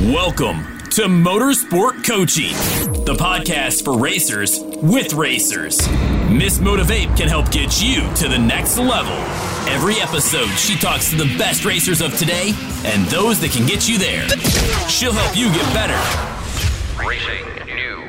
Welcome to Motorsport Coaching, the podcast for racers with racers. Miss Motivate can help get you to the next level. Every episode, she talks to the best racers of today and those that can get you there. She'll help you get better Racing news.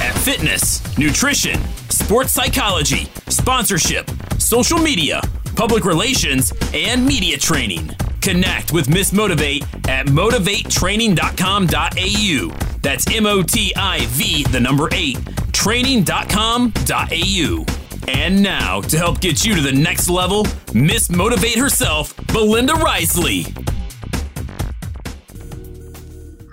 at fitness, nutrition, sports psychology, sponsorship, social media, public relations, and media training. Connect with Miss Motivate at motivatetraining.com.au. That's M O T I V, the number eight, training.com.au. And now, to help get you to the next level, Miss Motivate herself, Belinda Risley.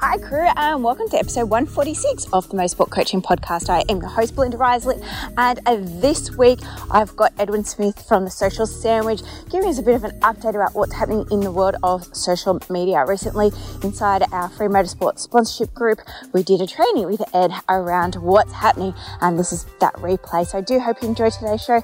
Hi, crew, and welcome to episode 146 of the Motorsport Coaching Podcast. I am your host, Belinda Risley, and uh, this week I've got Edwin Smith from the Social Sandwich giving us a bit of an update about what's happening in the world of social media. Recently, inside our free motorsport sponsorship group, we did a training with Ed around what's happening, and this is that replay. So I do hope you enjoy today's show.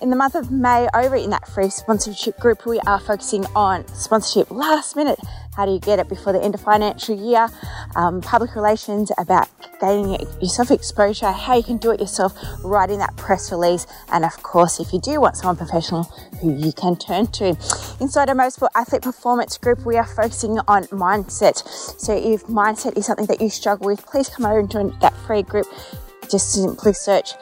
In the month of May, over in that free sponsorship group, we are focusing on sponsorship last minute. How do you get it before the end of financial year? Um, public relations about gaining yourself exposure, how you can do it yourself, writing that press release, and of course, if you do want someone professional who you can turn to. Inside our Motorsport Athlete Performance Group, we are focusing on mindset. So if mindset is something that you struggle with, please come over and join that free group. Just simply search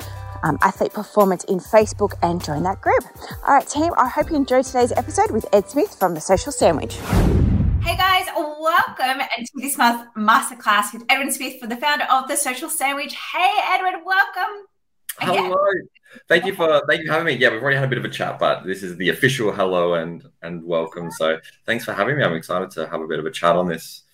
um, athlete performance in Facebook and join that group. All right, team, I hope you enjoyed today's episode with Ed Smith from the Social Sandwich. Hey guys, welcome to this month's masterclass with Edwin Smith, for the founder of the Social Sandwich. Hey Edwin, welcome. Hello. Thank you for thank you for having me. Yeah, we've already had a bit of a chat, but this is the official hello and and welcome. So thanks for having me. I'm excited to have a bit of a chat on this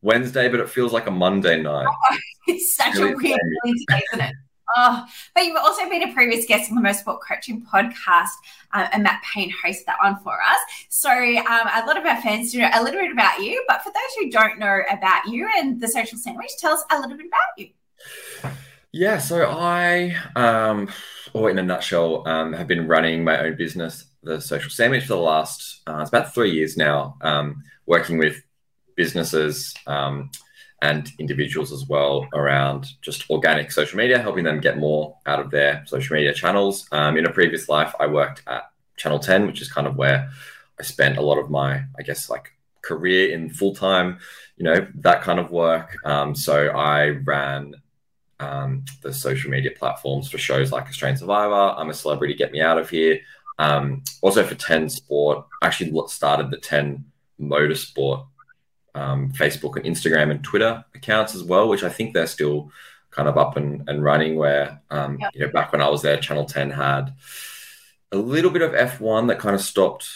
Wednesday, but it feels like a Monday night. It's such Really a weird today, isn't it? Oh, but you've also been a previous guest on the Motorsport Coaching Podcast, uh, and Matt Payne hosted that one for us. So um, a lot of our fans do know a little bit about you, but for those who don't know about you and the Social Sandwich, tell us a little bit about you. Yeah, so I um or in a nutshell, um, have been running my own business, the social sandwich, for the last uh, it's about three years now, um, working with businesses um, and individuals as well around just organic social media, helping them get more out of their social media channels. Um, in a previous life, I worked at Channel 10, which is kind of where I spent a lot of my, I guess, like career in full time, you know, that kind of work. Um, so I ran um, the social media platforms for shows like Australian Survivor, I'm a Celebrity, Get Me Out of Here. Um, also for 10 Sport, I actually started the 10 Motorsport um, Facebook and Instagram and Twitter accounts as well, which I think they're still kind of up and, and running. Where, um, Yep. you know, back when I was there, Channel 10 had a little bit of F1 that kind of stopped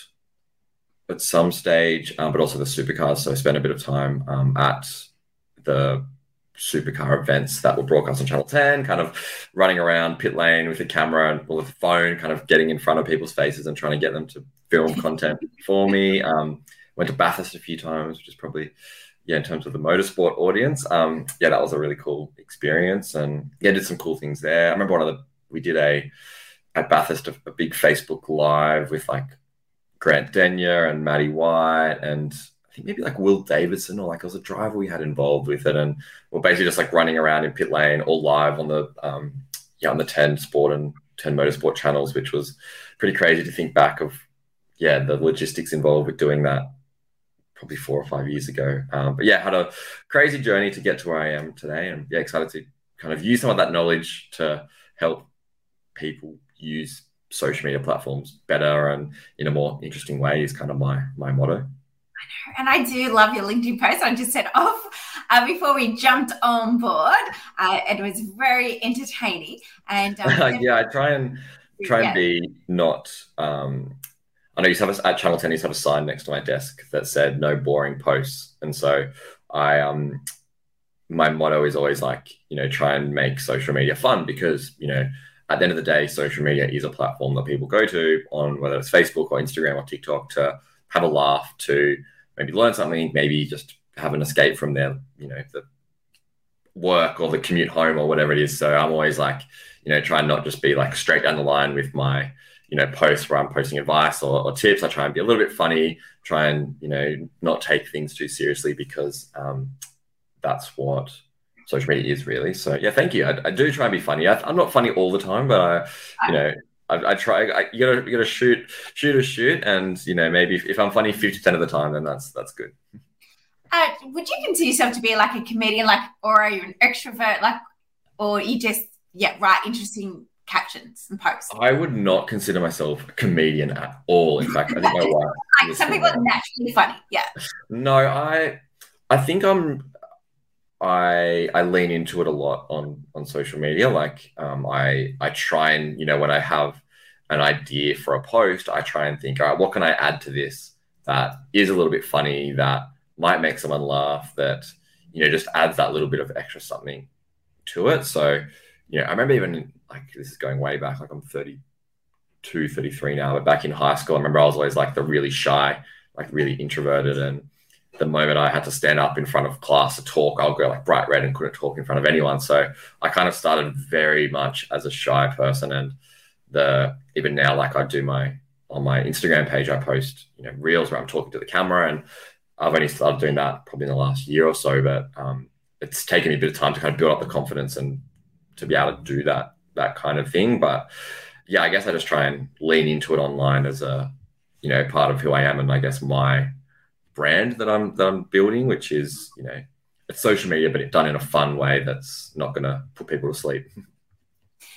at some stage, um, but also the supercars. So I spent a bit of time um, at the supercar events that were broadcast on Channel 10, kind of running around pit lane with a camera and with a phone, kind of getting in front of people's faces and trying to get them to film content for me. Um, went to Bathurst a few times, which is probably, yeah, in terms of the motorsport audience. Um, yeah, that was a really cool experience. And yeah, did some cool things there. I remember one of the, we did a, at Bathurst, a, a big Facebook Live with like Grant Denyer and Matty White and I think maybe like Will Davidson or like it was a driver we had involved with it, and we're basically just like running around in pit lane all live on the um yeah on the ten sport and ten motorsport channels, which was pretty crazy to think back of yeah the logistics involved with doing that probably four or five years ago. Um, but yeah, had a crazy journey to get to where I am today, and yeah, excited to kind of use some of that knowledge to help people use social media platforms better and in a more interesting way is kind of my my motto. I know, and I do love your LinkedIn post. I just said off uh, before we jumped on board. Uh, it was very entertaining. And um, yeah, I try and try and be not. Um, I know you have a, at Channel Ten. You have a sign next to my desk that said "No boring posts," and so I um my motto is always like you know try and make social media fun because you know at the end of the day, social media is a platform that people go to on whether it's Facebook or Instagram or TikTok to have a laugh, to maybe learn something, maybe just have an escape from their you know the work or the commute home or whatever it is. So I'm always like you know, try and not just be like straight down the line with my, you know, posts where I'm posting advice or, or tips. I try and be a little bit funny, try and, you know, not take things too seriously because, um, that's what social media is really. So yeah, thank you. I, I do try and be funny. I, am not funny all the time, but I, you know, I, I try. I, you gotta, you gotta shoot, shoot a shoot, and you know, maybe if, if I'm funny fifty percent of the time, then that's that's good. Uh, would you consider yourself to be like a comedian, like, or are you an extrovert, like, or you just yeah write interesting captions and posts? I would not consider myself a comedian at all. In fact, I think my wife. like some people are naturally funny. Yeah. No, I, I think I'm I I lean into it a lot on on social media. Like um, I I try and you know when I have an idea for a post, I try and think, all right, what can I add to this that is a little bit funny that might make someone laugh that you know just adds that little bit of extra something to it. So you know I remember even like this is going way back, like I'm 32, 33 now, but back in high school, I remember I was always like the really shy, like really introverted and the moment I had to stand up in front of class to talk, I'll go like bright red and couldn't talk in front of anyone. So I kind of started very much as a shy person, and the even now, like I do my on my Instagram page, I post you know reels where I'm talking to the camera, and I've only started doing that probably in the last year or so, but um, it's taken me a bit of time to kind of build up the confidence and to be able to do that that kind of thing. But yeah, I guess I just try and lean into it online as a you know part of who I am, and I guess my brand that I'm that I'm building, which is you know it's social media, but it's done in a fun way that's not going to put people to sleep.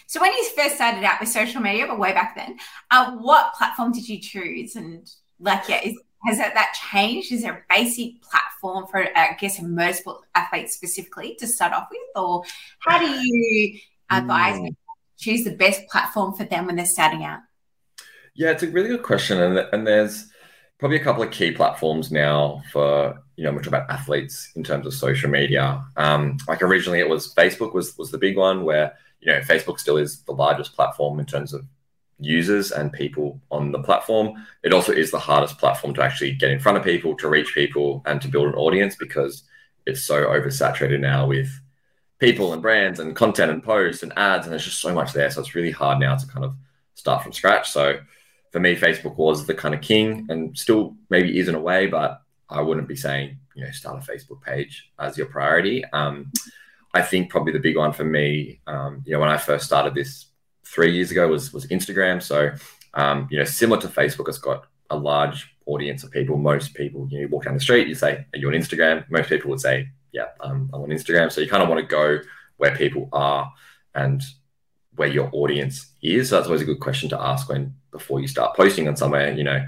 So when you first started out with social media, but way back then, uh, what platform did you choose? And like, yeah, is, has that, that changed? Is there a basic platform for, I guess, a motorsport athlete specifically to start off with, or how do you advise mm. Choose the best platform for them when they're starting out? Yeah, it's a really good question, and and there's probably a couple of key platforms now for you know motorsport athletes in terms of social media. Um, like originally, it was Facebook was was the big one where you know Facebook still is the largest platform in terms of users and people on the platform. It also is the hardest platform to actually get in front of people, to reach people, and to build an audience because it's so oversaturated now with people and brands and content and posts and ads, and there's just so much there. So it's really hard now to kind of start from scratch. So for me, Facebook was the kind of king and still maybe is in a way, but I wouldn't be saying, you know, start a Facebook page as your priority. Um, I think probably the big one for me, um, you know, when I first started this three years ago was was Instagram. So, um, you know, similar to Facebook, it's got a large audience of people. Most people, you, know, you walk down the street, you say, "Are you on Instagram?" Most people would say, "Yeah, um, I'm on Instagram." So you kind of want to go where people are and where your audience is. So that's always a good question to ask when before you start posting on somewhere. You know,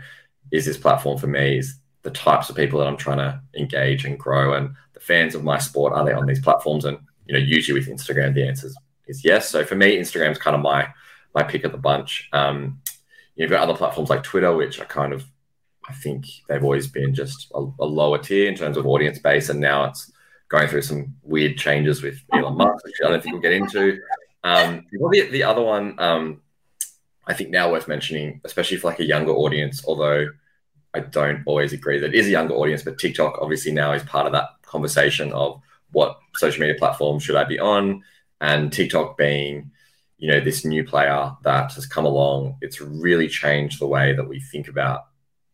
is this platform for me? Is the types of people that I'm trying to engage and grow and the fans of my sport are they on these platforms? And you know, usually with Instagram, the answer is yes. So for me, Instagram is kind of my my pick of the bunch. Um, you've got other platforms like Twitter, which are kind of I think they've always been just a, a lower tier in terms of audience base, and now it's going through some weird changes with Elon Musk, which I don't think we'll get into. Um, the, the other one, um, I think now worth mentioning, especially for like a younger audience, although I don't always agree that it is a younger audience, but TikTok obviously now is part of that conversation of what social media platform should I be on, and TikTok being, you know, this new player that has come along. It's really changed the way that we think about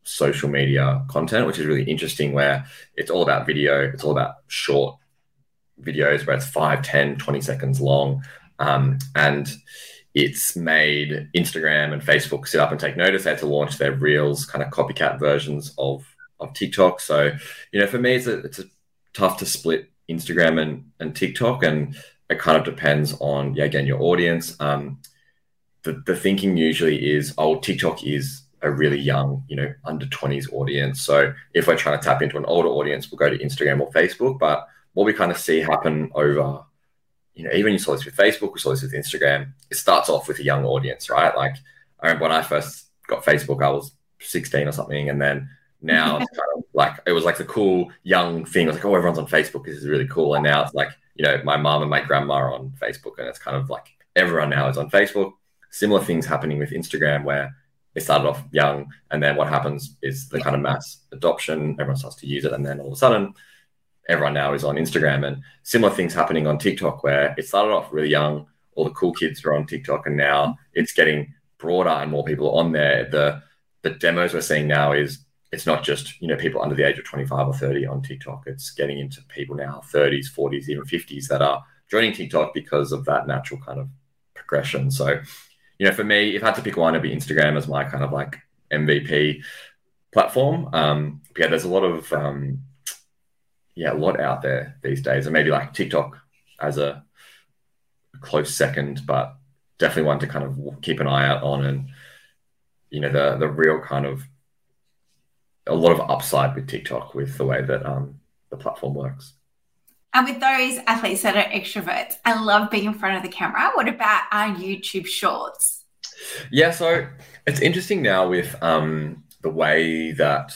social media content, which is really interesting. Where it's all about video, it's all about short videos where it's 5, 10, 20 seconds long. Um, and it's made Instagram and Facebook sit up and take notice. They had to launch their Reels kind of copycat versions of of TikTok. So, you know, for me, it's a, it's a tough to split Instagram and and TikTok, and it kind of depends on yeah, again, your audience. Um, the the thinking usually is, oh, TikTok is a really young, you know, under 20s audience. So if we're trying to tap into an older audience, we'll go to Instagram or Facebook. But what we kind of see happen over you know, even you saw this with Facebook, we saw this with Instagram. It starts off with a young audience, right? Like I remember when I first got Facebook, I was 16 or something, and then now it's kind of like it was like the cool young thing. I was like, oh, everyone's on Facebook. This is really cool. And now it's like, you know, my mom and my grandma are on Facebook, and it's kind of like everyone now is on Facebook. Similar things happening with Instagram where it started off young, and then what happens is the kind of mass adoption. Everyone starts to use it, and then all of a sudden, everyone now is on Instagram and similar things happening on TikTok where it started off really young. All the cool kids are on TikTok and now it's getting broader and more people on there. The the demos we're seeing now is it's not just you know people under the age of 25 or 30 on TikTok. It's getting into people now 30s, 40s, even 50s that are joining TikTok because of that natural kind of progression. So, you know, for me, if I had to pick one, it'd be Instagram as my kind of like MVP platform. Um, yeah, there's a lot of um, yeah, a lot out there these days, and maybe like TikTok as a close second, but definitely one to kind of keep an eye out on. And you know, the the real kind of a lot of upside with TikTok with the way that um, the platform works. And with those athletes that are extroverts and love being in front of the camera, what about our YouTube shorts? Yeah, so it's interesting now with um, the way that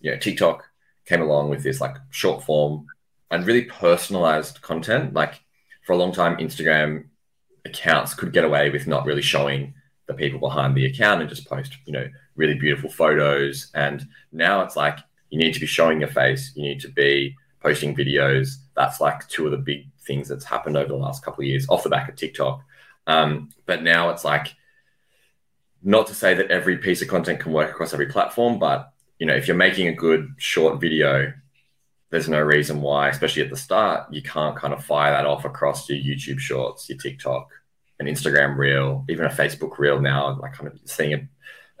you know TikTok came along with this like short form and really personalized content. Like for a long time, Instagram accounts could get away with not really showing the people behind the account and just post, you know, really beautiful photos. And now it's like you need to be showing your face, you need to be posting videos. That's like two of the big things that's happened over the last couple of years off the back of TikTok. Um, but now it's like not to say that every piece of content can work across every platform, but you know, if you're making a good short video, there's no reason why, especially at the start, you can't kind of fire that off across your YouTube shorts, your TikTok, an Instagram reel, even a Facebook reel now. Like kind of seeing a,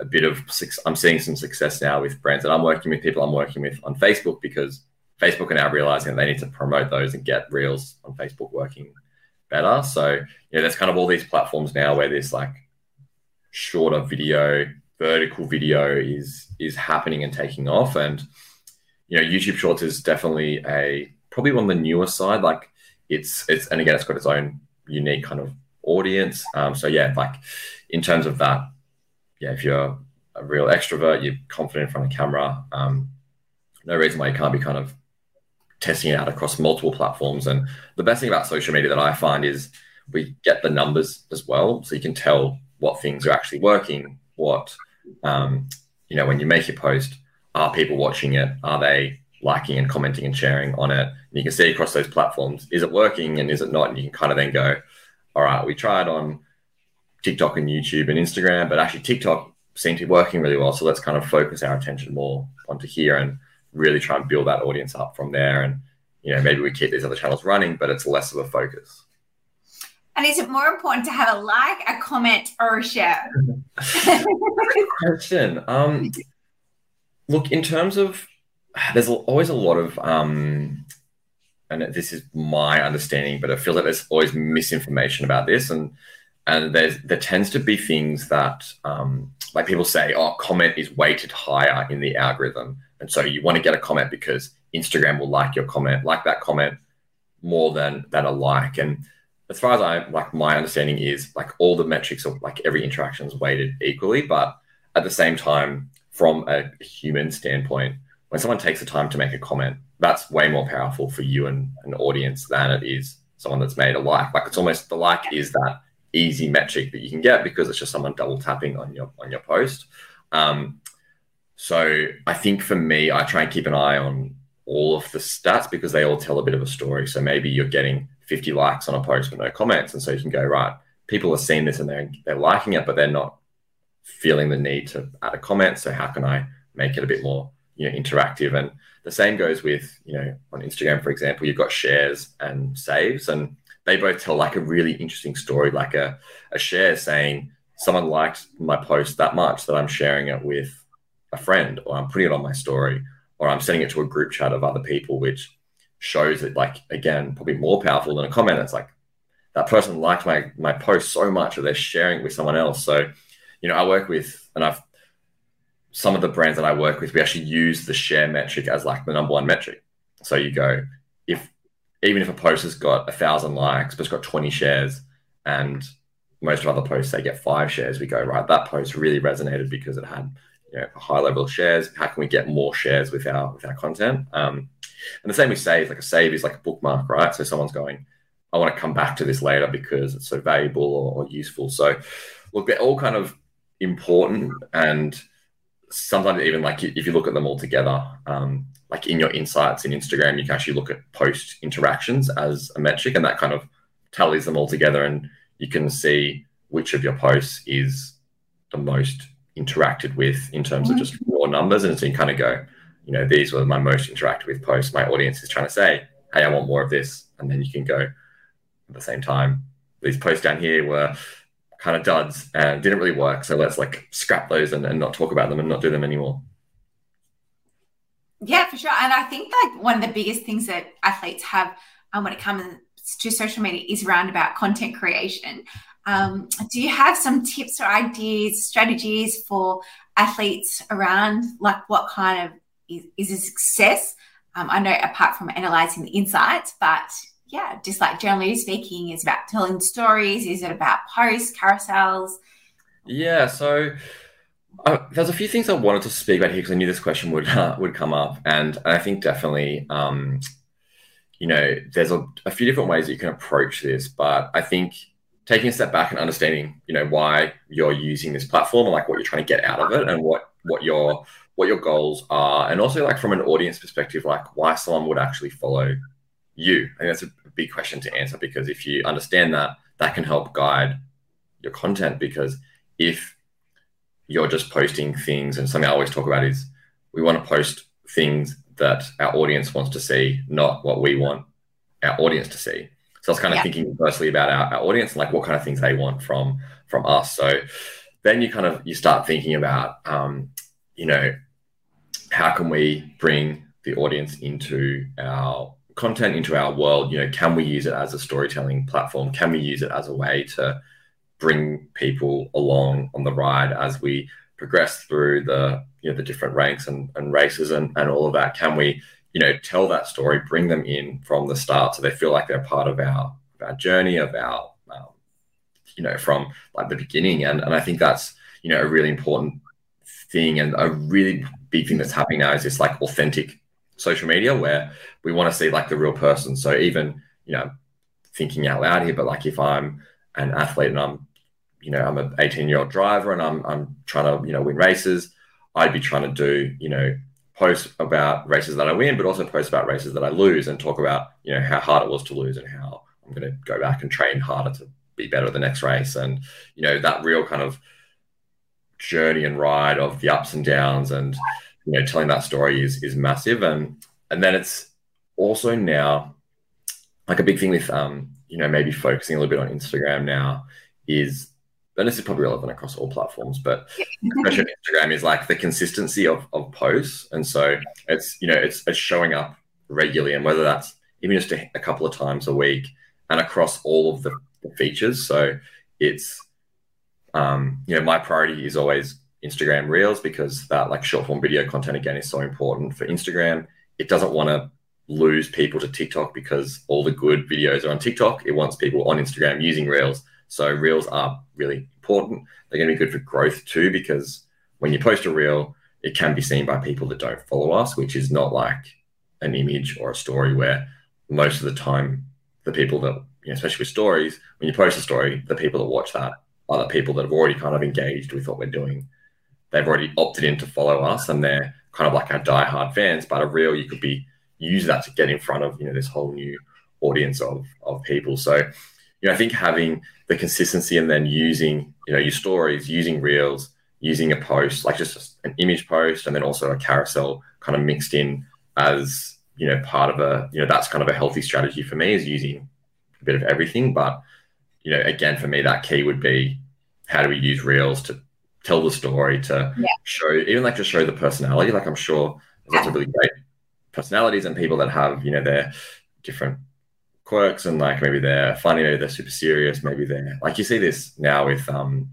a bit of I'm seeing some success now with brands that I'm working with, people I'm working with on Facebook because Facebook are now realizing that they need to promote those and get reels on Facebook working better. So, you know, there's kind of all these platforms now where this like shorter video, vertical video is is happening and taking off. And you know, YouTube Shorts is definitely a probably on the newer side. Like it's it's and again, it's got its own unique kind of audience. Um, so yeah, like in terms of that, yeah, if you're a real extrovert, you're confident in front of the camera. Um, no reason why you can't be kind of testing it out across multiple platforms. And the best thing about social media that I find is we get the numbers as well, so you can tell what things are actually working. What um, you know when you make your post, are people watching it? Are they liking and commenting and sharing on it? And you can see across those platforms, is it working and is it not? And you can kind of then go, all right, we tried on TikTok and YouTube and Instagram, but actually TikTok seemed to be working really well. So let's kind of focus our attention more onto here and really try and build that audience up from there. And, you know, maybe we keep these other channels running, but it's less of a focus. And is it more important to have a like, a comment, or a share? question. Um, look, in terms of, there's always a lot of um, and this is my understanding, but I feel like there's always misinformation about this, and and there's there tends to be things that um, like people say, oh, comment is weighted higher in the algorithm, and so you want to get a comment because Instagram will like your comment, like that comment more than than a like, and as far as I like my understanding is like all the metrics of like every interaction is weighted equally, but at the same time, from a human standpoint, when someone takes the time to make a comment, that's way more powerful for you and an audience than it is someone that's made a like. Like it's almost the like is that easy metric that you can get because it's just someone double tapping on your on your post. Um, so I think for me, I try and keep an eye on all of the stats because they all tell a bit of a story. So maybe you're getting 50 likes on a post but no comments, and so you can go right. People are seeing this and they're they're liking it, but they're not feeling the need to add a comment. So how can I make it a bit more you know interactive and the same goes with you know on instagram for example you've got shares and saves and they both tell like a really interesting story like a, a share saying someone liked my post that much that i'm sharing it with a friend or i'm putting it on my story or i'm sending it to a group chat of other people which shows it like again probably more powerful than a comment it's like that person liked my my post so much that they're sharing it with someone else so you know i work with and i've some of the brands that I work with, we actually use the share metric as like the number one metric. So you go, if even if a post has got a thousand likes, but it's got 20 shares, and most of other posts they get five shares, we go, right, that post really resonated because it had you know, high level shares. How can we get more shares with our with our content? Um, and the same with save, like a save is like a bookmark, right? So someone's going, I want to come back to this later because it's so valuable or, or useful. So look, they're all kind of important and sometimes even like if you look at them all together, um, like in your insights in Instagram, you can actually look at post interactions as a metric, and that kind of tallies them all together, and you can see which of your posts is the most interacted with in terms of just raw numbers. And so you kind of go, you know, these were my most interacted with posts. My audience is trying to say, hey, I want more of this. And then you can go at the same time. These posts down here were kind of duds and didn't really work. So let's like scrap those and, and not talk about them and not do them anymore. Yeah, for sure. And I think like one of the biggest things that athletes have um, when it comes to social media is around about content creation. Um, do you have some tips or ideas, strategies for athletes around like what kind of is, is a success? Um, I know apart from analyzing the insights, but yeah, just like generally speaking, is about telling stories. Is it about posts, carousels? Yeah, so uh, there's a few things I wanted to speak about here because I knew this question would uh, would come up, and I think definitely, um, you know, there's a, a few different ways that you can approach this, but I think taking a step back and understanding, you know, why you're using this platform and like what you're trying to get out of it and what what your what your goals are, and also like from an audience perspective, like why someone would actually follow you. I think that's a big question to answer because if you understand that, that can help guide your content. Because if you're just posting things, and something I always talk about is we want to post things that our audience wants to see, not what we want our audience to see. So I was kind of yeah. thinking firstly about our, our audience and like what kind of things they want from from us. So then you kind of you start thinking about um, you know how can we bring the audience into our content into our world, you know, can we use it as a storytelling platform? Can we use it as a way to bring people along on the ride as we progress through the you know the different ranks and, and races and, and all of that? Can we, you know, tell that story, bring them in from the start so they feel like they're part of our our journey, of our um, you know, from like the beginning. And and I think that's, you know, a really important thing and a really big thing that's happening now is this like authentic social media where we want to see like the real person. So even, you know, thinking out loud here, but like if I'm an athlete and I'm, you know, I'm an 18 year old driver and I'm, I'm trying to, you know, win races, I'd be trying to do, you know, post about races that I win, but also post about races that I lose and talk about, you know, how hard it was to lose and how I'm going to go back and train harder to be better the next race. And, you know, that real kind of journey and ride of the ups and downs and, you know telling that story is is massive and and then it's also now like a big thing with um you know maybe focusing a little bit on instagram now is and this is probably relevant across all platforms but especially instagram is like the consistency of, of posts and so it's you know it's, it's showing up regularly and whether that's even just a, a couple of times a week and across all of the, the features so it's um, you know my priority is always Instagram Reels because that like short form video content again is so important for Instagram. It doesn't want to lose people to TikTok because all the good videos are on TikTok. It wants people on Instagram using Reels. So Reels are really important. They're going to be good for growth too because when you post a Reel, it can be seen by people that don't follow us, which is not like an image or a story where most of the time the people that you know, especially with stories, when you post a story, the people that watch that are the people that have already kind of engaged with what we're doing they've already opted in to follow us and they're kind of like our die-hard fans. But a reel, you could be use that to get in front of you know this whole new audience of of people. So you know, I think having the consistency and then using you know your stories, using reels, using a post like just an image post, and then also a carousel kind of mixed in as you know part of a you know that's kind of a healthy strategy for me is using a bit of everything. But you know, again, for me, that key would be how do we use reels to tell the story, to yeah. show, even like to show the personality. Like I'm sure there's lots of really great personalities and people that have, you know, their different quirks and like maybe they're funny, maybe they're super serious, maybe they're like you see this now with um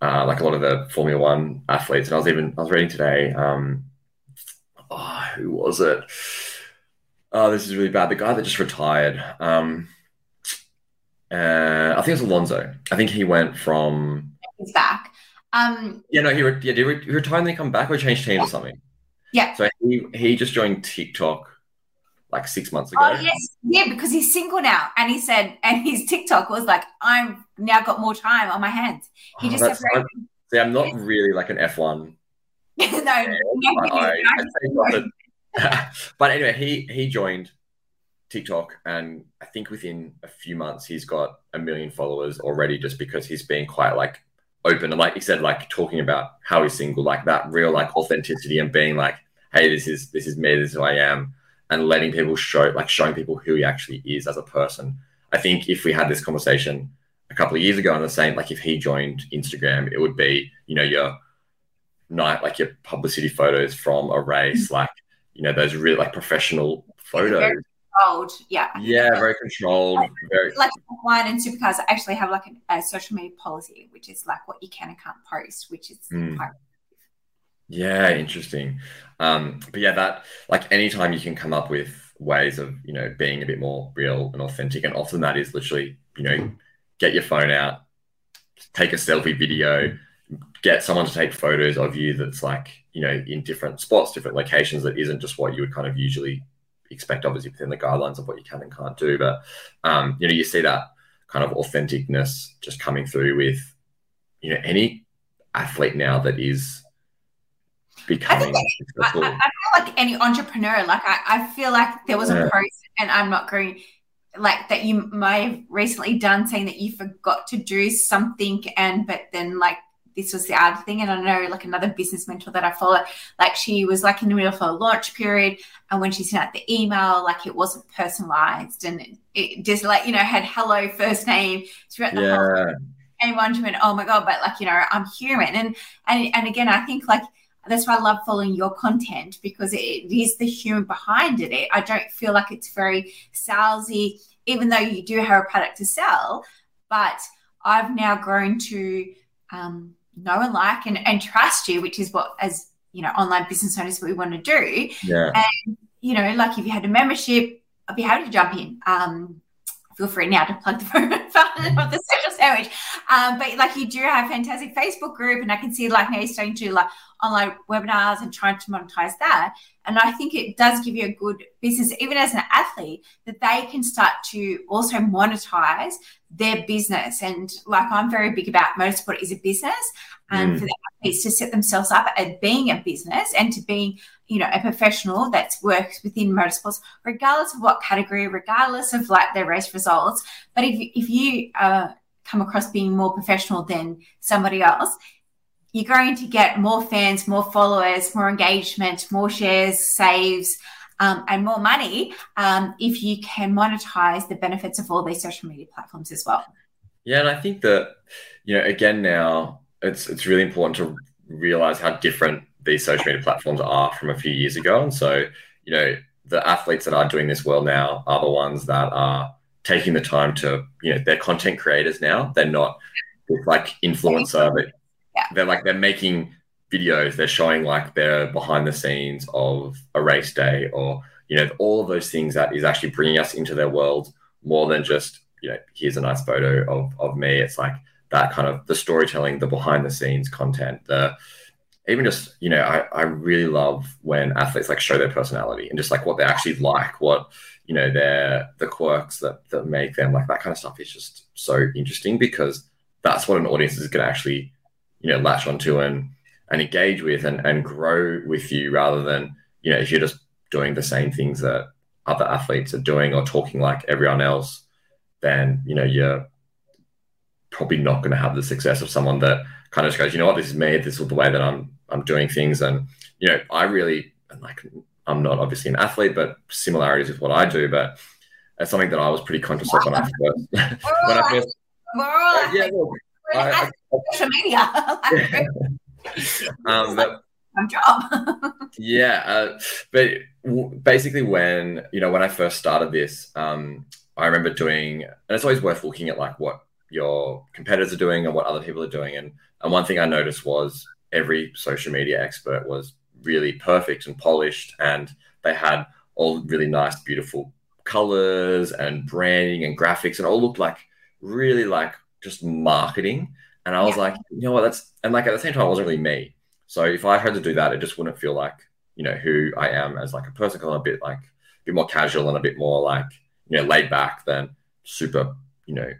uh, like a lot of the Formula One athletes. And I was even I was reading today, um oh, who was it? Oh, this is really bad. The guy that just retired. Um uh, I think it was Alonso. I think he went from he's back. Um, yeah, no, he re- yeah, did he, re- he retire and then come back or change teams yeah. or something? Yeah. So he he just joined TikTok like six months ago. Oh yes, yeah, because he's single now, and he said, and his TikTok was like, "I'm now got more time on my hands." He oh, just separated. See, I'm not really like an F1. no, no, but, I, I but anyway, he he joined TikTok, and I think within a few months he's got a million followers already, just because he's been quite like open and like you said, like talking about how he's single, like that real like authenticity and being like, hey, this is this is me, this is who I am, and letting people show like showing people who he actually is as a person. I think if we had this conversation a couple of years ago and the same, like if he joined Instagram, it would be, you know, your night, like your publicity photos from a race, like, you know, those really like professional photos. Very controlled, yeah. Yeah, very controlled. Very Like F1 and supercars actually have like a, a social media policy, which is like what you can and can't post, which is Mm. quite Yeah, interesting. Um, but yeah, that like anytime you can come up with ways of you know being a bit more real and authentic, and often that is literally you know get your phone out, take a selfie video, get someone to take photos of you that's like you know in different spots, different locations that isn't just what you would kind of usually expect, obviously within the guidelines of what you can and can't do. But um, you know, you see that kind of authenticness just coming through with you know any athlete now that is becoming I, successful. I, I feel like any entrepreneur, like I, I feel like there was Yeah. a post, and I'm not going like that you might have recently done saying that you forgot to do something, and but then like this was the other thing. And I know like another business mentor that I follow, like she was like in the middle of a launch period, and when she sent out the email, like it wasn't personalized, and it, it just like you know had hello first name throughout the whole yeah, anyone went, oh my god, but like you know, I'm human, and and and again, I think like that's why I love following your content because it is the human behind it. I don't feel like it's very salesy, even though you do have a product to sell. But I've now grown to um, know and like and, and trust you, which is what as you know, online business owners what we want to do yeah, And, you know, like if you had a membership, I'd be happy to jump in. Um, feel free now to plug the phone of the social sandwich. Um, but like you do have a fantastic Facebook group, and I can see like now you're starting to do like online webinars and trying to monetize that. And I think it does give you a good business, even as an athlete, that they can start to also monetize their business. And like I'm very big about motorsport is a business, and Mm. for the athletes to set themselves up at being a business and to being you know, a professional that works within motorsports, regardless of what category, regardless of like their race results. But if, if you uh, come across being more professional than somebody else, you're going to get more fans, more followers, more engagement, more shares, saves, um, and more money um, if you can monetize the benefits of all these social media platforms as well. yeah. And I think that you know, again, now it's it's really important to realize how different these social media platforms are from a few years ago. And so, you know, the athletes that are doing this well now are the ones that are taking the time to, you know, they're content creators now. They're not like influencer, but Yeah. they're like they're making videos. They're showing like their behind the scenes of a race day, or you know, all of those things that is actually bringing us into their world more than just you know, here's a nice photo of of me. It's like that kind of the storytelling, the behind the scenes content, the even just you know I, I really love when athletes like show their personality and just like what they actually like what you know their the quirks that that make them like that kind of stuff is just so interesting because that's what an audience is going to actually you know latch onto and and engage with and and grow with you rather than you know if you're just doing the same things that other athletes are doing or talking like everyone else then you know you're probably not going to have the success of someone that kind of just goes, you know what, this is me. This is the way that I'm I'm doing things, and you know, I really and like I'm not obviously an athlete, but similarities with what I do. But it's something that I was pretty conscious of when I first when I first yeah, look, I- social media. um, but job. Yeah, uh, but w- basically, when you know when I first started this, um, I remember doing, and it's always worth looking at like what your competitors are doing and what other people are doing. And and one thing I noticed was every social media expert was really perfect and polished, and they had all really nice, beautiful colors and branding and graphics, and all looked like really like just marketing. And I was Yeah. like, you know what, that's and like at the same time, it wasn't really me. So if I had to do that, it just wouldn't feel like you know who I am as like a person. Cause I'm a bit like a bit more casual and a bit more like you know laid back than super you know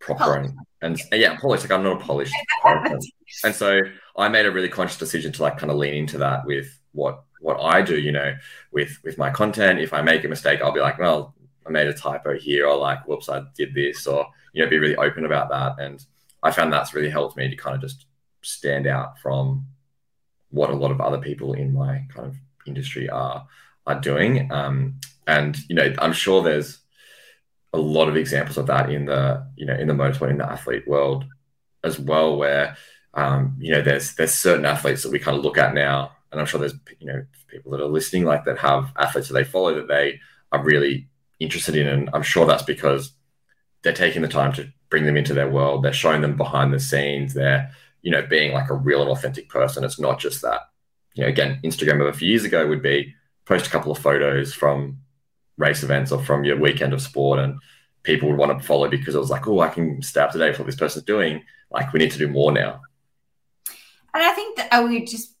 proper and, and and yeah polished. Like I'm not a polished person. And so I made a really conscious decision to like kind of lean into that with what what I do. You know, with with my content. If I make a mistake, I'll be like, well, I made a typo here, or like, whoops, I did this, or you know, be really open about that. And I found that's really helped me to kind of just stand out from what a lot of other people in my kind of industry are are doing. Um, and you know, I'm sure there's a lot of examples of that in the you know in the motorsport in the athlete world as well, where um, you know there's there's certain athletes that we kind of look at now, and I'm sure there's you know people that are listening like that have athletes that they follow that they are really interested in, and I'm sure that's because they're taking the time to bring them into their world. They're showing them behind the scenes. They're you know being like a real and authentic person. It's not just that. You know, again, Instagram of a few years ago would be post a couple of photos from race events or from your weekend of sport and people would want to follow because it was like, oh, I can stay up to date with what this person's doing. Like we need to do more now. And I think that I would just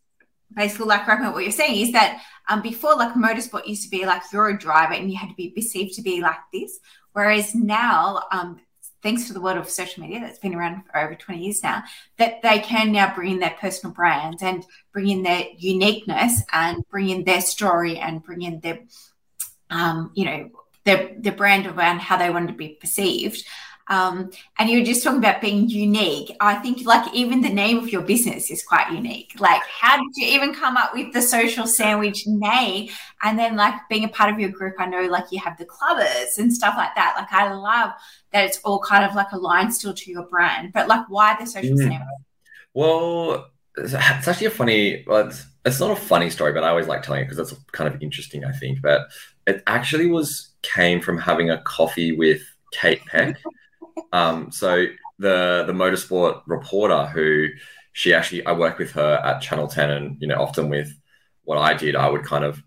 basically like wrapping what you're saying is that um, before like motorsport used to be like you're a driver and you had to be perceived to be like this. Whereas now, um, thanks to the world of social media that's been around for over 20 years now, that they can now bring in their personal brands and bring in their uniqueness and bring in their story and bring in their um, you know, their, their brand around how they want to be perceived. Um, and you were just talking about being unique. I think like even the name of your business is quite unique. Like, how did you even come up with the social sandwich name? And then like being a part of your group, I know like you have the clubbers and stuff like that. Like, I love that it's all kind of like aligned still to your brand. But like, why the social mm. sandwich? Well, it's actually a funny. Well, it's, it's not a funny story, but I always like telling it because it's kind of interesting. I think, but it actually was came from having a coffee with Kate Peck. Um, so the the motorsport reporter who she actually I worked with her at Channel 10 and you know often with what I did I would kind of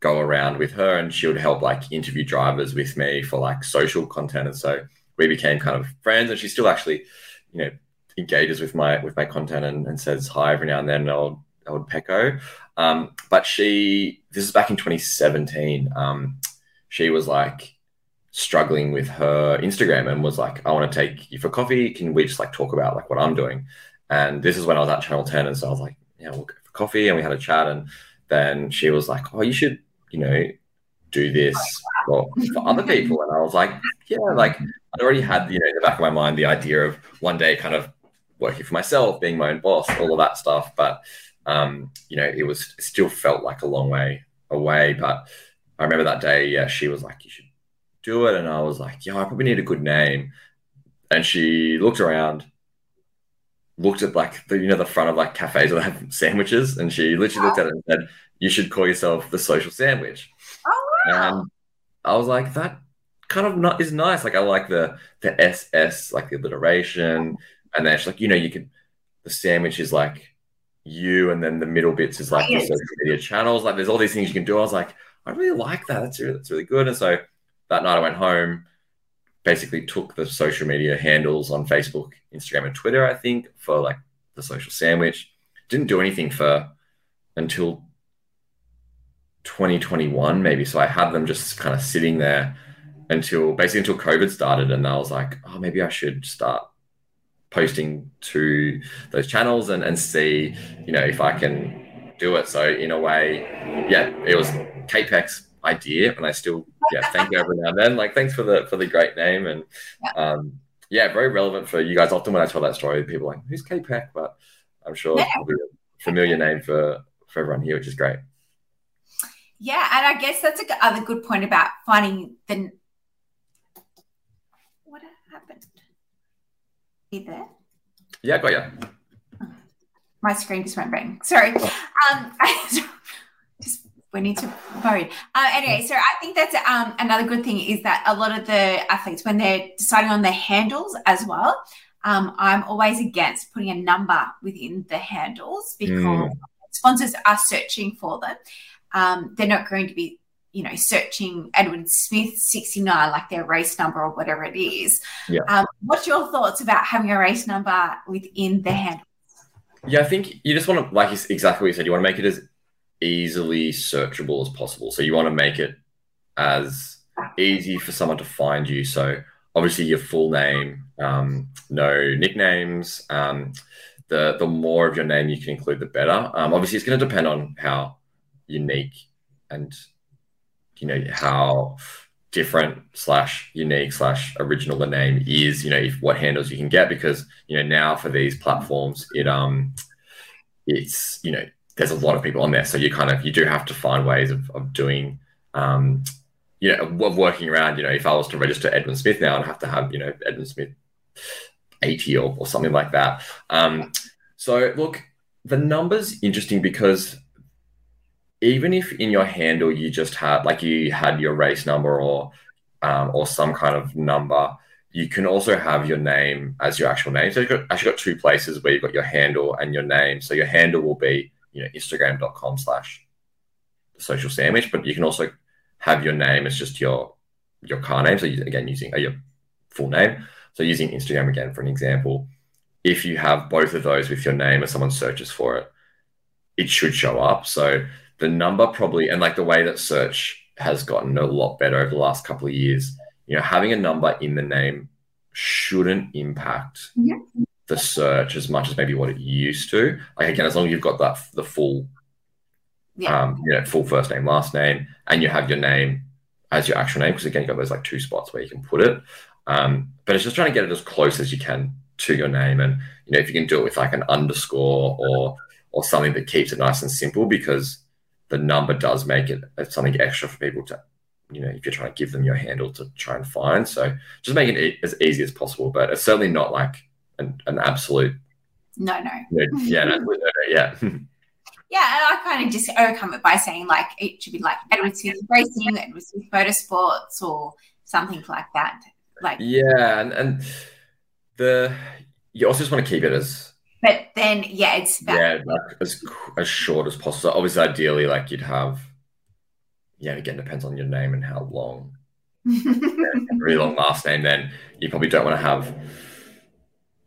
go around with her and she would help like interview drivers with me for like social content. And so we became kind of friends and she still actually you know engages with my with my content and, and says hi every now and then old old Pecco. Um, but she this is back in 2017 um, she was like struggling with her Instagram and was like, I want to take you for coffee. Can we just like talk about like what I'm doing? And this is when I was at Channel 10. And so I was like, yeah, we'll go for coffee. And we had a chat. And then she was like, oh, you should, you know, do this for, for other people. And I was like, yeah, like I'd already had, you know, in the back of my mind, the idea of one day kind of working for myself, being my own boss, all of that stuff. But, um, you know, it was it still felt like a long way away. But I remember that day, yeah, she was like, you should do it. And I was like, yeah, I probably need a good name. And she looked around, looked at like the, you know, the front of like cafes that have sandwiches. And she literally looked at it and said, you should call yourself the social sandwich. Oh, wow. And I was like, that kind of not is nice. Like I like the, the SS, like the alliteration. And then she's like, you know, you could, the sandwich is like you. And then the middle bits is like yes. the social media channels. Like there's all these things you can do. I was like, I really like that. That's really, that's really good. And so that night I went home, basically took the social media handles on Facebook, Instagram, and Twitter, I think, for like the social sandwich. Didn't do anything for until 2021, maybe. So I had them just kind of sitting there until basically until COVID started. And I was like, oh, maybe I should start posting to those channels and, and see, you know, if I can do it. So in a way, yeah, it was Peck's idea, and I still yeah thank you every now and then. Like thanks for the for the great name, and um, yeah, very relevant for you guys. Often when I tell that story, people are like who's Kate Peck? but I'm sure yeah. it'll be a familiar name for for everyone here, which is great. Yeah, and I guess that's a other good point about finding the what happened. Are you there? Yeah, got you. My screen just went bang. Sorry. Oh. Um, I, we need to vote. Uh, anyway, so I think that's um, another good thing is that a lot of the athletes, when they're deciding on their handles as well, um, I'm always against putting a number within the handles because mm. sponsors are searching for them. Um, they're not going to be, you know, searching Edwin Smith 69 like their race number or whatever it is. Yeah. Um, what's your thoughts about having a race number within the handle? Yeah, I think you just want to, like exactly what you said, you want to make it as easily searchable as possible. So you want to make it as easy for someone to find you. So obviously your full name, um, no nicknames. Um, the the more of your name you can include, the better. Um, obviously, it's going to depend on how unique and you know how different slash unique slash original the name is, you know, if what handles you can get because you know now for these platforms, it um it's you know there's a lot of people on there, so you kind of you do have to find ways of, of doing um you know of working around. You know, if I was to register Edwin Smith now, I'd have to have you know Edwin Smith eighty or, or something like that. Um, so look, the numbers interesting because even if in your handle you just had like you had your race number or um, or some kind of number, you can also have your name as your actual name. So you've got, actually got two places where you've got your handle and your name. So your handle will be you know Instagram.com slash social sandwich, but you can also have your name as just your your car name. So you, again, using uh, your full name. So using Instagram again for an example, if you have both of those with your name and someone searches for it, it should show up. So the number probably and like the way that search has gotten a lot better over the last couple of years you know having a number in the name shouldn't impact Yeah. The search as much as maybe what it used to like again as long as you've got that the full Yeah. um you know full first name last name and you have your name as your actual name because again you've got those like two spots where you can put it um but it's just trying to get it as close as you can to your name and you know if you can do it with like an underscore or or something that keeps it nice and simple because the number does make it something extra for people to, you know, if you're trying to give them your handle to try and find. So just making it as easy as possible, but it's certainly not like an, an absolute, No, no. yeah, an absolute no-no, yeah. Yeah, and I kind of just overcome it by saying like it should be like Edward Smith Racing, Edward Smith Motorsports, or something like that. Like, yeah, and and the you also just want to keep it as but then yeah, it's about yeah, like as as short as possible. Obviously, ideally, like you'd have, yeah. Again, depends on your name and how long. a really long last name, then you probably don't want to have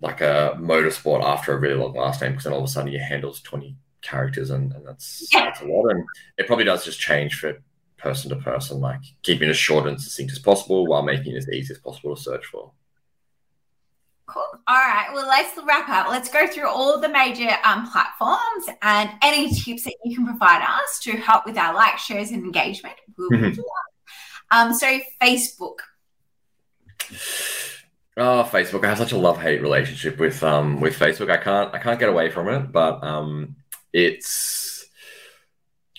like a motorsport after a really long last name because then all of a sudden your handle's twenty characters and, and that's Yeah. that's a lot. And it probably does just change for person to person, like keeping it as short and succinct as possible while making it as easy as possible to search for. Cool. All right. Well, let's wrap up. Let's go through all the major um, platforms and any tips that you can provide us to help with our like, shares, and engagement. Mhm. Um, so Facebook. Oh, Facebook! I have such a love-hate relationship with um with Facebook. I can't I can't get away from it. But um, it's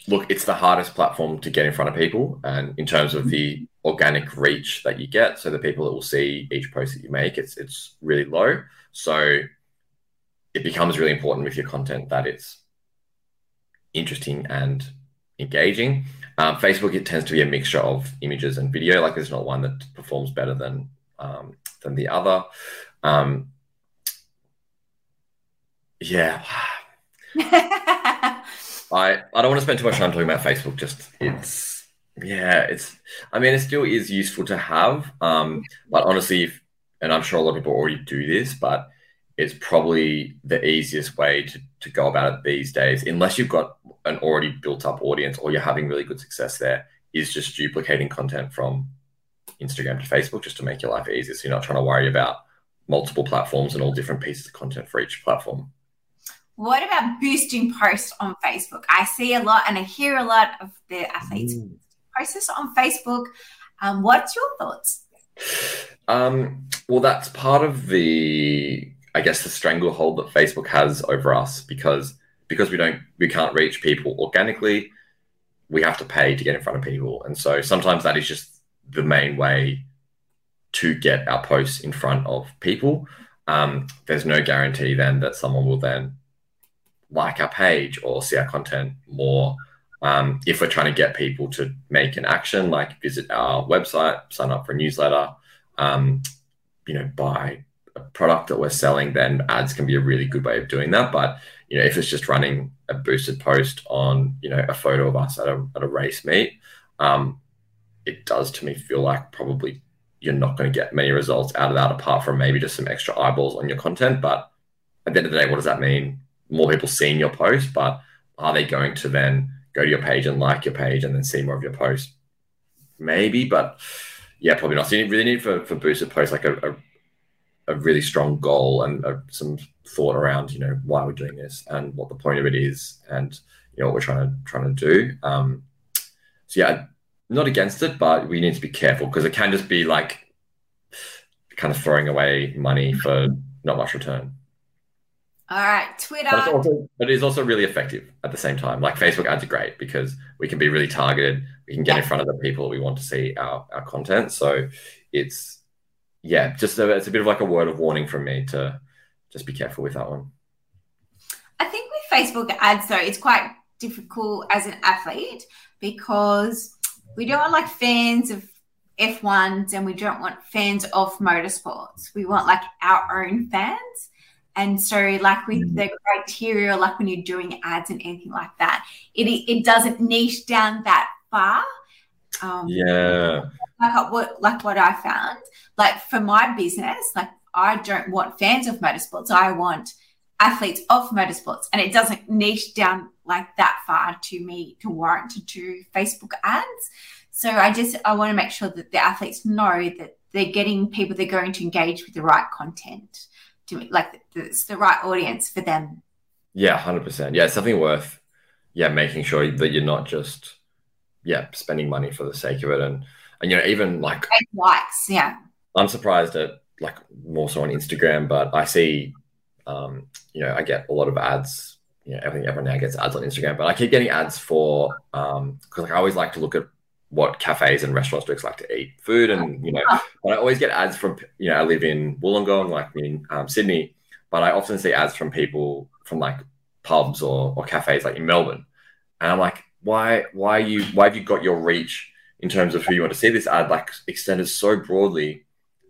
look, it's the hardest platform to get in front of people, and in terms of the organic reach that you get, so the people that will see each post that you make, it's it's really low. So it becomes really important with your content that it's interesting and engaging. Um, Facebook it tends to be a mixture of images and video. Like there's not one that performs better than um, than the other. Um, yeah, I I don't want to spend too much time talking about Facebook. Just it's yeah, it's. I mean, it still is useful to have, um, but honestly, if, and I'm sure a lot of people already do this, but it's probably the easiest way to, to go about it these days, unless you've got an already built up audience or you're having really good success there, is just duplicating content from Instagram to Facebook just to make your life easier. So you're not trying to worry about multiple platforms and all different pieces of content for each platform. what about boosting posts on Facebook? I see a lot and I hear a lot of the athletes post this on Facebook. Um, what's your thoughts? Um, well, that's part of the, I guess, the stranglehold that Facebook has over us because because we don't we can't reach people organically. We have to pay to get in front of people, and so sometimes that is just the main way to get our posts in front of people. Um, there's no guarantee then that someone will then like our page or see our content more. Um, if we're trying to get people to make an action, like visit our website, sign up for a newsletter, um, you know, buy a product that we're selling, then ads can be a really good way of doing that. But you know, if it's just running a boosted post on, you know, a photo of us at a at a race meet, um, it does to me feel like probably you're not going to get many results out of that apart from maybe just some extra eyeballs on your content. But at the end of the day, what does that mean? More people seeing your post, but are they going to then go to your page and like your page and then see more of your post? Maybe, but yeah, probably not. So you really need for, for boosted posts like a, a, a really strong goal and uh some thought around, you know, why we're doing this and what the point of it is and, you know, what we're trying to, trying to do. Um, so yeah, not against it, but we need to be careful because it can just be like kind of throwing away money for not much return. All right, Twitter. But, it's also, but it is also really effective at the same time. Like Facebook ads are great because we can be really targeted. We can get Yeah. in front of the people we want to see our, our content. So it's, yeah, just a, it's a bit of like a word of warning from me to just be careful with that one. I think with Facebook ads, though, it's quite difficult as an athlete because we don't want like fans of F1s and we don't want fans of motorsports. We want like our own fans. And so, like with the criteria, like when you're doing ads and anything like that, it it doesn't niche down that far. Um, Yeah. like what like what I found. Like for my business, like I don't want fans of motorsports. I want athletes of motorsports, and it doesn't niche down like that far to me to warrant to do Facebook ads. So I just I want to make sure that the athletes know that they're getting people they're going to engage with the right content to like it's the right audience for them. Yeah, 100%. Yeah, it's something worth, yeah, making sure that you're not just, yeah, spending money for the sake of it. And, and you know, even like likes, yeah. I'm surprised at like more so on Instagram, but I see, um, you know, I get a lot of ads. You know, everything everyone now gets ads on Instagram, but I keep getting ads for um because like I always like to look at what cafes and restaurants folks like to eat food, and you know, but I always get ads from you know I live in Wollongong, like in um, Sydney, but I often see ads from people from like pubs or or cafes like in Melbourne, and I'm like, why why you why have you got your reach in terms of who you want to see this ad like extended so broadly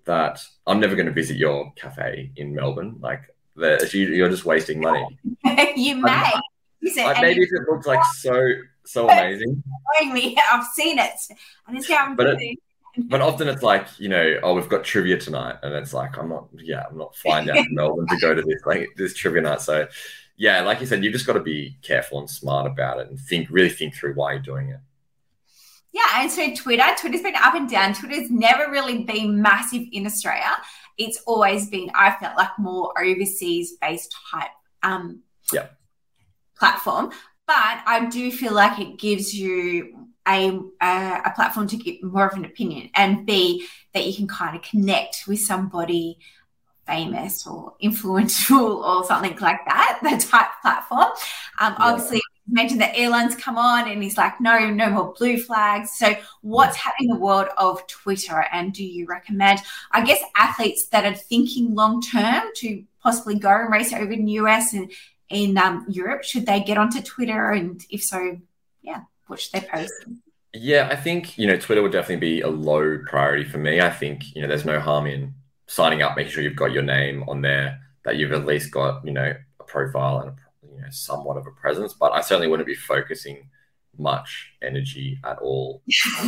that I'm never going to visit your cafe in Melbourne. Like, the, you, you're just wasting money. you may. Like, maybe if it looks like so so amazing, me, I've seen it, and it's how I'm But it- but often it's like you know, oh, we've got trivia tonight, and it's like I'm not, yeah, I'm not flying down to Melbourne to go to this like this trivia night. So, yeah, like you said, you've just got to be careful and smart about it, and think really think through why you're doing it. Yeah, and so Twitter, Twitter's been up and down. Twitter's never really been massive in Australia. It's always been, I felt like more overseas based type um Yeah. platform. But I do feel like it gives you a, a a platform to get more of an opinion and B that you can kind of connect with somebody famous or influential or something like that, the type platform. Um, Yeah. Obviously, mentioned that airlines come on and he's like, no, no more blue flags. So, what's happening in the world of Twitter? And do you recommend, I guess, athletes that are thinking long term to possibly go and race over in the US and in um, Europe? Should they get onto Twitter? And if so, yeah, what should they post? Yeah, I think you know Twitter would definitely be a low priority for me. I think you know there's no harm in signing up, making sure you've got your name on there, that you've at least got you know a profile and a, you know somewhat of a presence. But I certainly wouldn't be focusing much energy at all.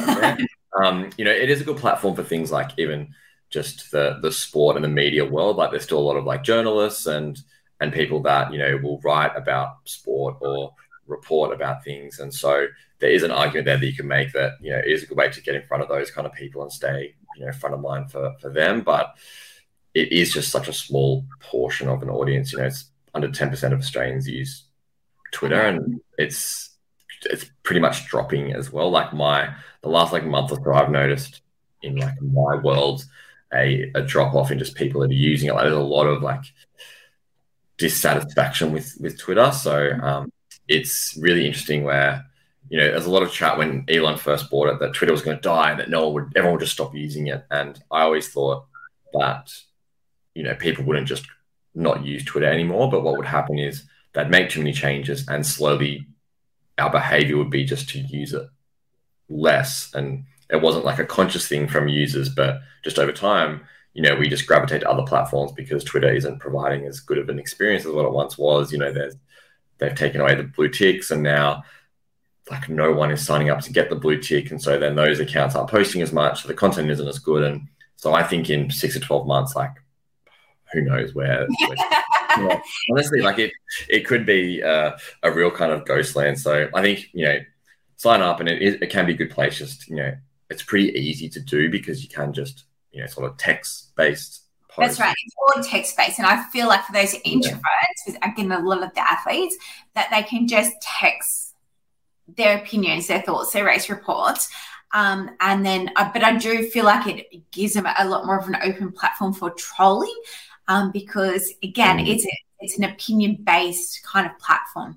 um, you know, it is a good platform for things like even just the the sport and the media world. Like there's still a lot of like journalists and and people that you know will write about sport or report about things, and so there is an argument there that you can make that you know it is a good way to get in front of those kind of people and stay you know front of mind for for them but it is just such a small portion of an audience you know it's under 10% of australians use twitter and it's it's pretty much dropping as well. Like my the last like month or so i've noticed in like my world a, a drop off in just people that are using it. Like there's a lot of like dissatisfaction with with twitter. So um it's really interesting where you know, there's a lot of chat when Elon first bought it that Twitter was going to die and that no one would, everyone would just stop using it. And I always thought that, you know, people wouldn't just not use Twitter anymore. But what would happen is they'd make too many changes and slowly our behavior would be just to use it less. And it wasn't like a conscious thing from users, but just over time, you know, we just gravitate to other platforms because Twitter isn't providing as good of an experience as what it once was. You know, there's, they've taken away the blue ticks and now like no one is signing up to get the blue tick and so then those accounts aren't posting as much so the content isn't as good and so i think in six to 12 months like who knows where, where yeah, honestly like it it could be uh, a real kind of ghost land so i think you know sign up and it, it can be a good place just you know it's pretty easy to do because you can just you know sort of text based That's right. It's all text based. And I feel like for those introverts, with again, a lot of the athletes, that they can just text their opinions, their thoughts, their race reports. Um, and then, uh, but I do feel like it gives them a lot more of an open platform for trolling um, because, again, Mm. it's it's an opinion based kind of platform.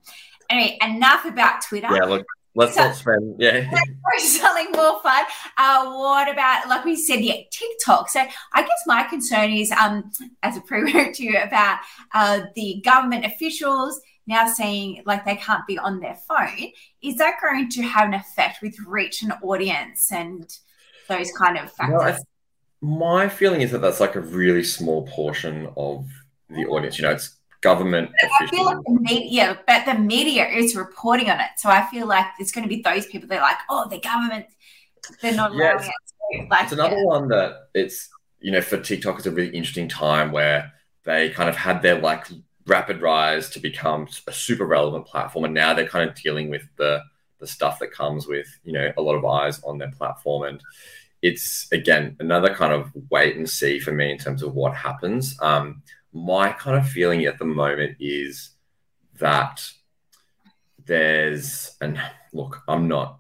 Anyway, enough about Twitter. Yeah, look, let's So- not spend. Yeah, something more fun. Uh, what about, like we said, yeah, TikTok? So I guess my concern is, um, as a prereq to you, about uh, the government officials now saying like they can't be on their phone. Is that going to have an effect with reach and audience and those kind of factors? No, I my feeling is that that's like a really small portion of the audience. You know, it's government I feel like the media, but the media is reporting on it. So I feel like it's going to be those people. They're like, oh, the government, they're not Yeah, allowing it. Like, It's another yeah. one that it's you know for TikTok it's a really interesting time where they kind of had their like rapid rise to become a super relevant platform, and now they're kind of dealing with the the stuff that comes with you know a lot of eyes on their platform, and it's again another kind of wait and see for me in terms of what happens. Um, my kind of feeling at the moment is that there's and look, I'm not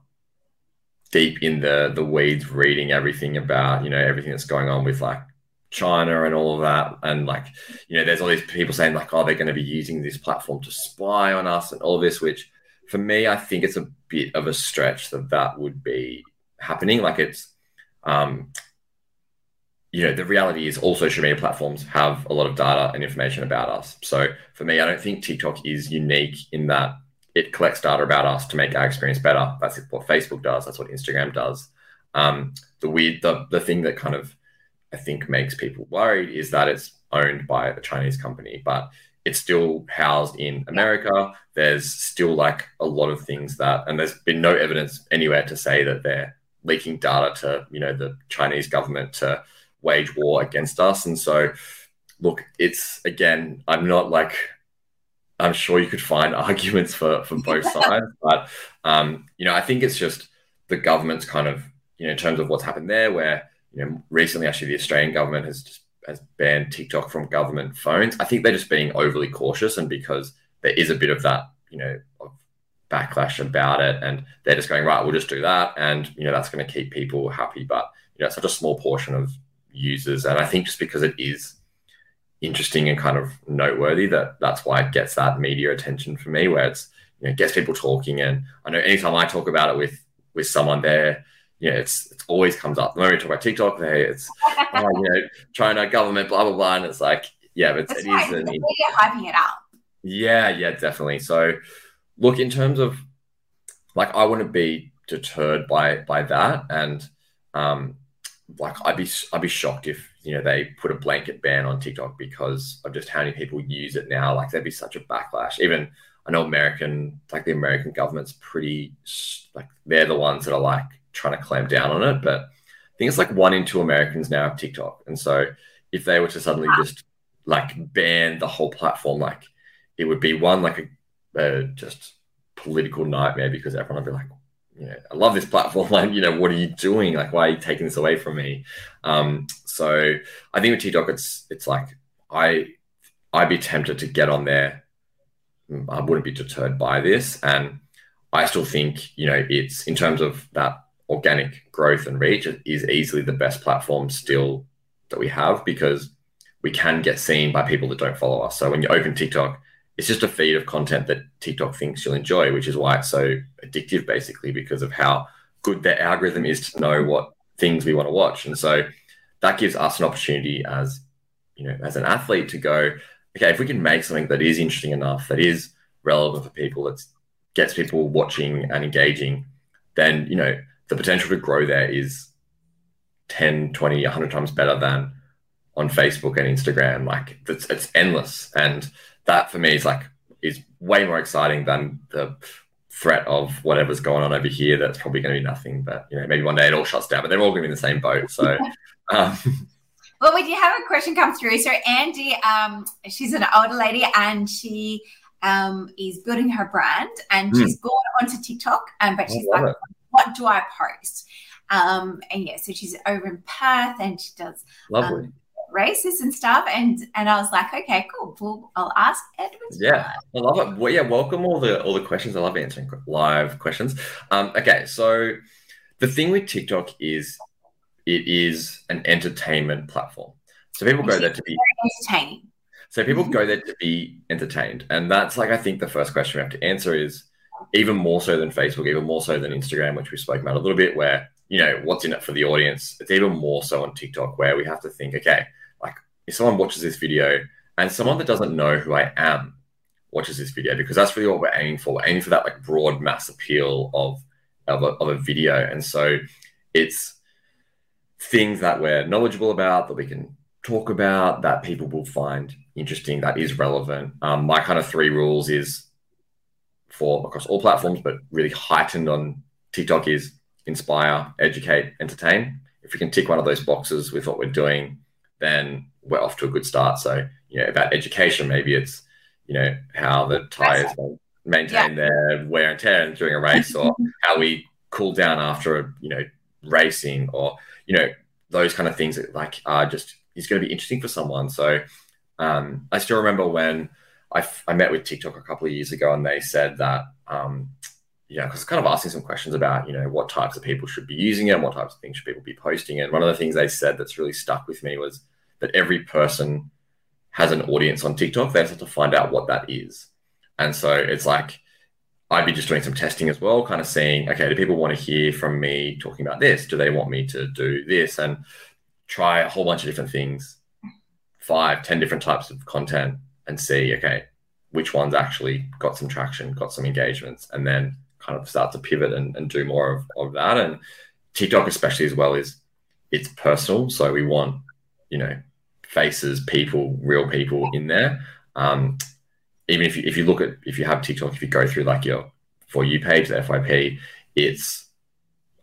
deep in the the weeds reading everything about you know everything that's going on with like China and all of that and like you know there's all these people saying like oh they're going to be using this platform to spy on us and all this which for me I think it's a bit of a stretch that that would be happening like it's um you know the reality is all social media platforms have a lot of data and information about us so for me I don't think TikTok is unique in that it collects data about us to make our experience better. That's what Facebook does. That's what Instagram does. Um, the weird, the, the thing that kind of I think makes people worried is that it's owned by a Chinese company, but it's still housed in America. There's still like a lot of things that, and there's been no evidence anywhere to say that they're leaking data to you know the Chinese government to wage war against us. And so, look, it's again, I'm not like I'm sure you could find arguments for for both sides, but um, you know, I think it's just the government's kind of you know in terms of what's happened there, where you know recently actually the Australian government has just has banned TikTok from government phones. I think they're just being overly cautious, and because there is a bit of that you know of backlash about it, and they're just going right, we'll just do that, and you know that's going to keep people happy, but you know it's such a small portion of users, and I think just because it is interesting and kind of noteworthy that that's why it gets that media attention for me where it's you know gets people talking and i know anytime i talk about it with with someone there you know it's it always comes up the moment we talk about tiktok hey it's oh, you know china government blah blah blah and it's like yeah but That's it why is the an, media hyping it up. yeah, yeah, definitely. So, look, in terms of like, I wouldn't be deterred by by that, and um, like, I'd be I'd be shocked if you know they put a blanket ban on TikTok because of just how many people use it now. Like, there'd be such a backlash. Even I know American, like the American government's pretty like they're the ones that are like trying to clamp down on it, but I think it's like one in two Americans now have TikTok, and so if they were to suddenly just like ban the whole platform, like it would be one like a, a just political nightmare because everyone would be like, you know, I love this platform. Like, you know, what are you doing? Like, why are you taking this away from me? Um, so I think with TikTok, it's it's like I I'd be tempted to get on there. I wouldn't be deterred by this, and I still think you know it's in terms of that organic growth and reach, it is easily the best platform still that we have because we can get seen by people that don't follow us. So when you open TikTok, it's just a feed of content that TikTok thinks you'll enjoy, which is why it's so addictive, basically, because of how good their algorithm is to know what things we want to watch. And so that gives us an opportunity as you know, as an athlete to go, okay, if we can make something that is interesting enough, that is relevant for people, that gets people watching and engaging, then you know, the potential to grow there is 10, 20, 100 times better than on Facebook and Instagram. Like it's, it's endless. And that for me is like, is way more exciting than the threat of whatever's going on over here. That's probably going to be nothing, but you know, maybe one day it all shuts down, but they're all going to be in the same boat. So, um, Well, we did have a question come through. So Andy, um, she's an older lady and she um, is building her brand and Hmm. she's gone onto TikTok. Um, but she's like, it. what do I post? Um, and yeah, so she's over in Perth and she does lovely. Races and stuff. And and I was like, okay, cool. Well, I'll ask Edwin. Yeah, I love it. Well, yeah, welcome all the all the questions. I love answering live questions. Um, okay, so the thing with TikTok is it is an entertainment platform. So people go there to be entertaining. so people go there to be entertained. And that's like I think the first question we have to answer is even more so than Facebook, even more so than Instagram, which we spoke about a little bit, where you know what's in it for the audience. It's even more so on TikTok where we have to think, okay, if someone watches this video and someone that doesn't know who I am watches this video, because that's really what we're aiming for. We're aiming for that like broad mass appeal of of a, of a video. And so it's things that we're knowledgeable about that we can talk about that people will find interesting that is relevant. Um, my kind of three rules is for across all platforms, but really heightened on TikTok is inspire, educate, entertain. If we can tick one of those boxes with what we're doing, then we're off to a good start. So, you know, about education, maybe it's, you know, how the tires maintain yeah. their wear and tear during a race or how we cool down after, you know, racing or, you know, those kind of things that like are just, is going to be interesting for someone. So um, I still remember when I, I met with TikTok a couple of years ago and they said that, um, yeah, because kind of asking some questions about, you know, what types of people should be using it, and what types of things should people be posting. And one of the things they said that's really stuck with me was that every person has an audience on TikTok. They have to find out what that is. And so it's like, I'd be just doing some testing as well, kind of seeing, okay, do people want to hear from me talking about this? Do they want me to do this? And try a whole bunch of different things, five, ten different types of content, and see, okay, which ones actually got some traction, got some engagements, and then kind of start to pivot and, and do more of, of that. And TikTok, especially as well, is it's personal. So we want, you know, faces, people, real people in there. Um, even if you, if you look at if you have TikTok, if you go through like your for you page, the FYP, it's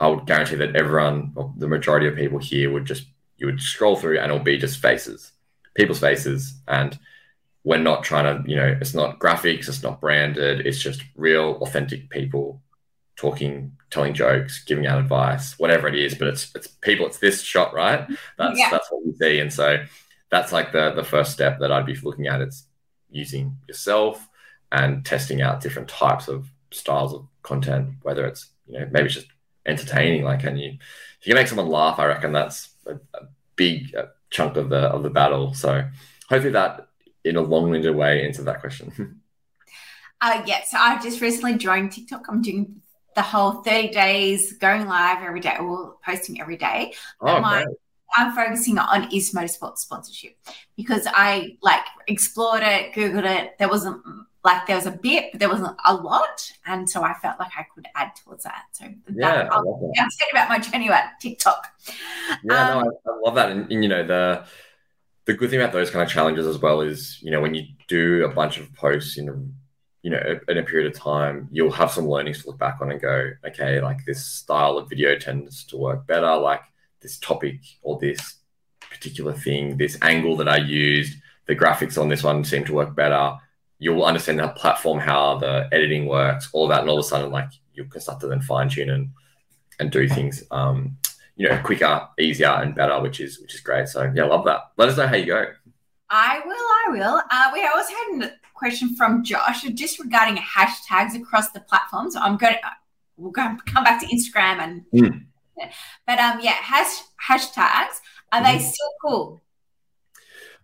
I would guarantee that everyone, or the majority of people here, would just you would scroll through and it'll be just faces, people's faces, and we're not trying to, you know, it's not graphics, it's not branded, it's just real, authentic people talking, telling jokes, giving out advice, whatever it is. But it's it's people, it's this shot, right? That's yeah. that's what we see, and so that's like the the first step that I'd be looking at. It's using yourself and testing out different types of styles of content, whether it's, you know, maybe it's just entertaining. Like, can you, if you can make someone laugh, I reckon that's a, a big uh, chunk of the, of the battle. So hopefully that in a long winded way answered that question. uh, yeah. So I've just recently joined TikTok. I'm doing the whole 30 days going live every day or posting every day. Oh, my, great. I'm focusing on is motorsport sponsorship because I like explored it, googled it. There wasn't like there was a bit, but there wasn't a lot, and so I felt like I could add towards that. So yeah, that, I love that. I'm saying about my journey at TikTok. Yeah, um, no, I, I, love that, and, and you know the the good thing about those kind of challenges as well is you know when you do a bunch of posts in a you know in a period of time you'll have some learnings to look back on and go okay like this style of video tends to work better like this topic or this particular thing, this angle that I used, the graphics on this one seem to work better. You'll understand that platform, how the editing works, all that, and all of a sudden, like you can start to then fine tune and and do things, um, you know, quicker, easier, and better, which is which is great. So yeah, love that. Let us know how you go. I will. I will. Uh, we also had a question from Josh just regarding hashtags across the platforms. I'm going. To, we'll go, come back to Instagram and. Mm but um, yeah, hash, hashtags are they mm-hmm. still cool?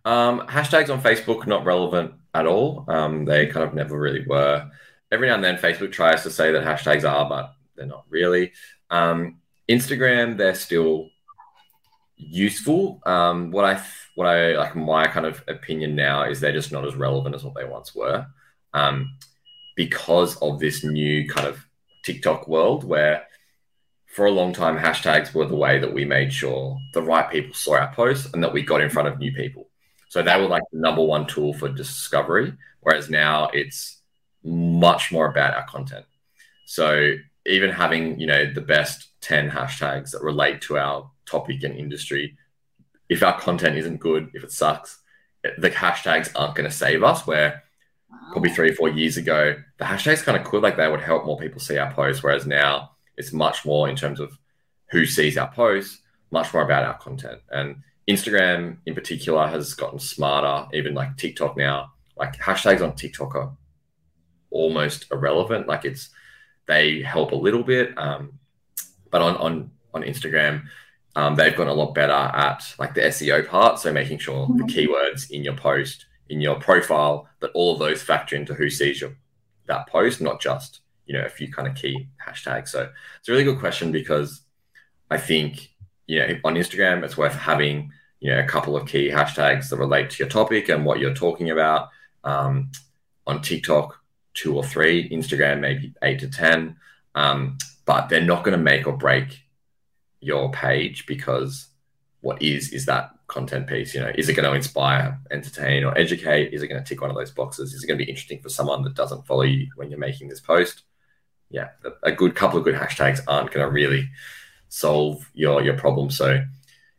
Um, hashtags on Facebook not relevant at all. Um, they kind of never really were. Every now and then, Facebook tries to say that hashtags are, but they're not really. Um, Instagram, they're still useful. Um, what I what I like my kind of opinion now is they're just not as relevant as what they once were, um, because of this new kind of TikTok world where for a long time, hashtags were the way that we made sure the right people saw our posts and that we got in front of new people. So they were like the number one tool for discovery, whereas now it's much more about our content. So even having, you know, the best 10 hashtags that relate to our topic and industry, if our content isn't good, if it sucks, the hashtags aren't going to save us. Where probably three or four years ago, the hashtags kind of could like they would help more people see our posts, whereas now it's much more in terms of who sees our posts, much more about our content. And Instagram in particular has gotten smarter, even like TikTok now. Like hashtags on TikTok are almost irrelevant. Like it's they help a little bit, um, but on on on Instagram, um, they've gotten a lot better at like the SEO part. So making sure the keywords in your post, in your profile, that all of those factor into who sees your that post, not just you know a few kind of key hashtags. So it's a really good question because I think you know on Instagram it's worth having you know a couple of key hashtags that relate to your topic and what you're talking about. Um, on TikTok, two or three. Instagram, maybe eight to ten. Um, but they're not going to make or break your page because what is is that content piece you know is it going to inspire entertain or educate is it going to tick one of those boxes is it going to be interesting for someone that doesn't follow you when you're making this post yeah a, good couple of good hashtags aren't going to really solve your your problem. So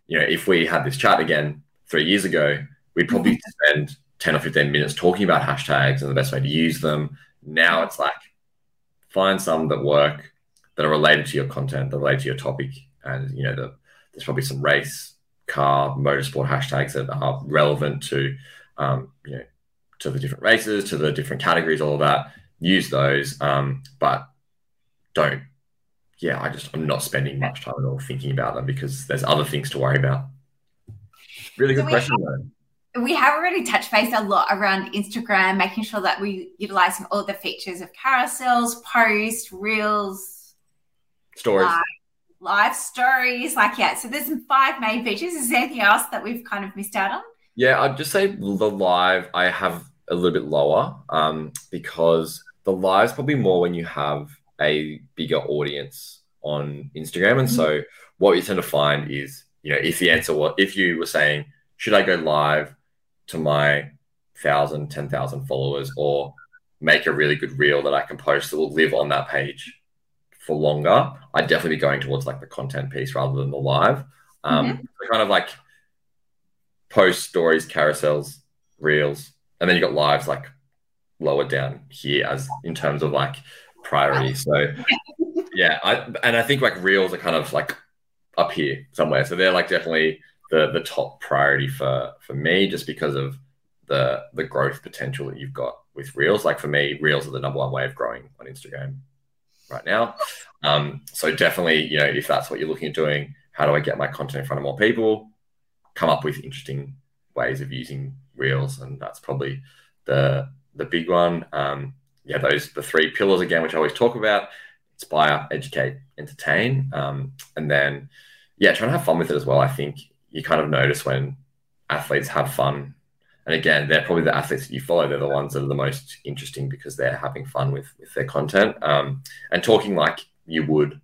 you know if we had this chat again three years ago we'd probably spend 10 or 15 minutes talking about hashtags and the best way to use them. Now it's like find some that work that are related to your content that relate to your topic. And you know the, there's probably some race, car, motorsport hashtags that are relevant to um, you know to the different races, to the different categories, all of that. Use those, um, but don't. Yeah, I just I'm not spending much time at all thinking about them because there's other things to worry about. Really good so question, have, though. We have already touched base a lot around Instagram, making sure that we're utilizing all the features of carousels, posts, reels, stories, live stories. Like, yeah, so there's five main features. Is there anything else that we've kind of missed out on? Yeah, I'd just say the live I have a little bit lower um, because the live is probably more when you have a bigger audience on Instagram. And so what you tend to find is, you know, if the answer was, if you were saying, should I go live to my thousand, ten thousand followers or make a really good reel that I can post that will live on that page for longer, I'd definitely be going towards like the content piece rather than the live. Um, mm-hmm. so kind of like post stories, carousels, reels, and then you got lives like lower down here as in terms of like priority. So yeah, I and I think like reels are kind of like up here somewhere. So they're like definitely the the top priority for for me just because of the the growth potential that you've got with reels. Like for me, reels are the number one way of growing on Instagram right now. Um, so definitely, you know, if that's what you're looking at doing, how do I get my content in front of more people? Come up with interesting ways of using reels, and that's probably the the big one. Um, yeah, those the three pillars again, which I always talk about: inspire, educate, entertain, um, and then yeah, trying to have fun with it as well. I think you kind of notice when athletes have fun and again, they're probably the athletes that you follow. They're the ones that are the most interesting because they're having fun with with their content um, and talking like you would.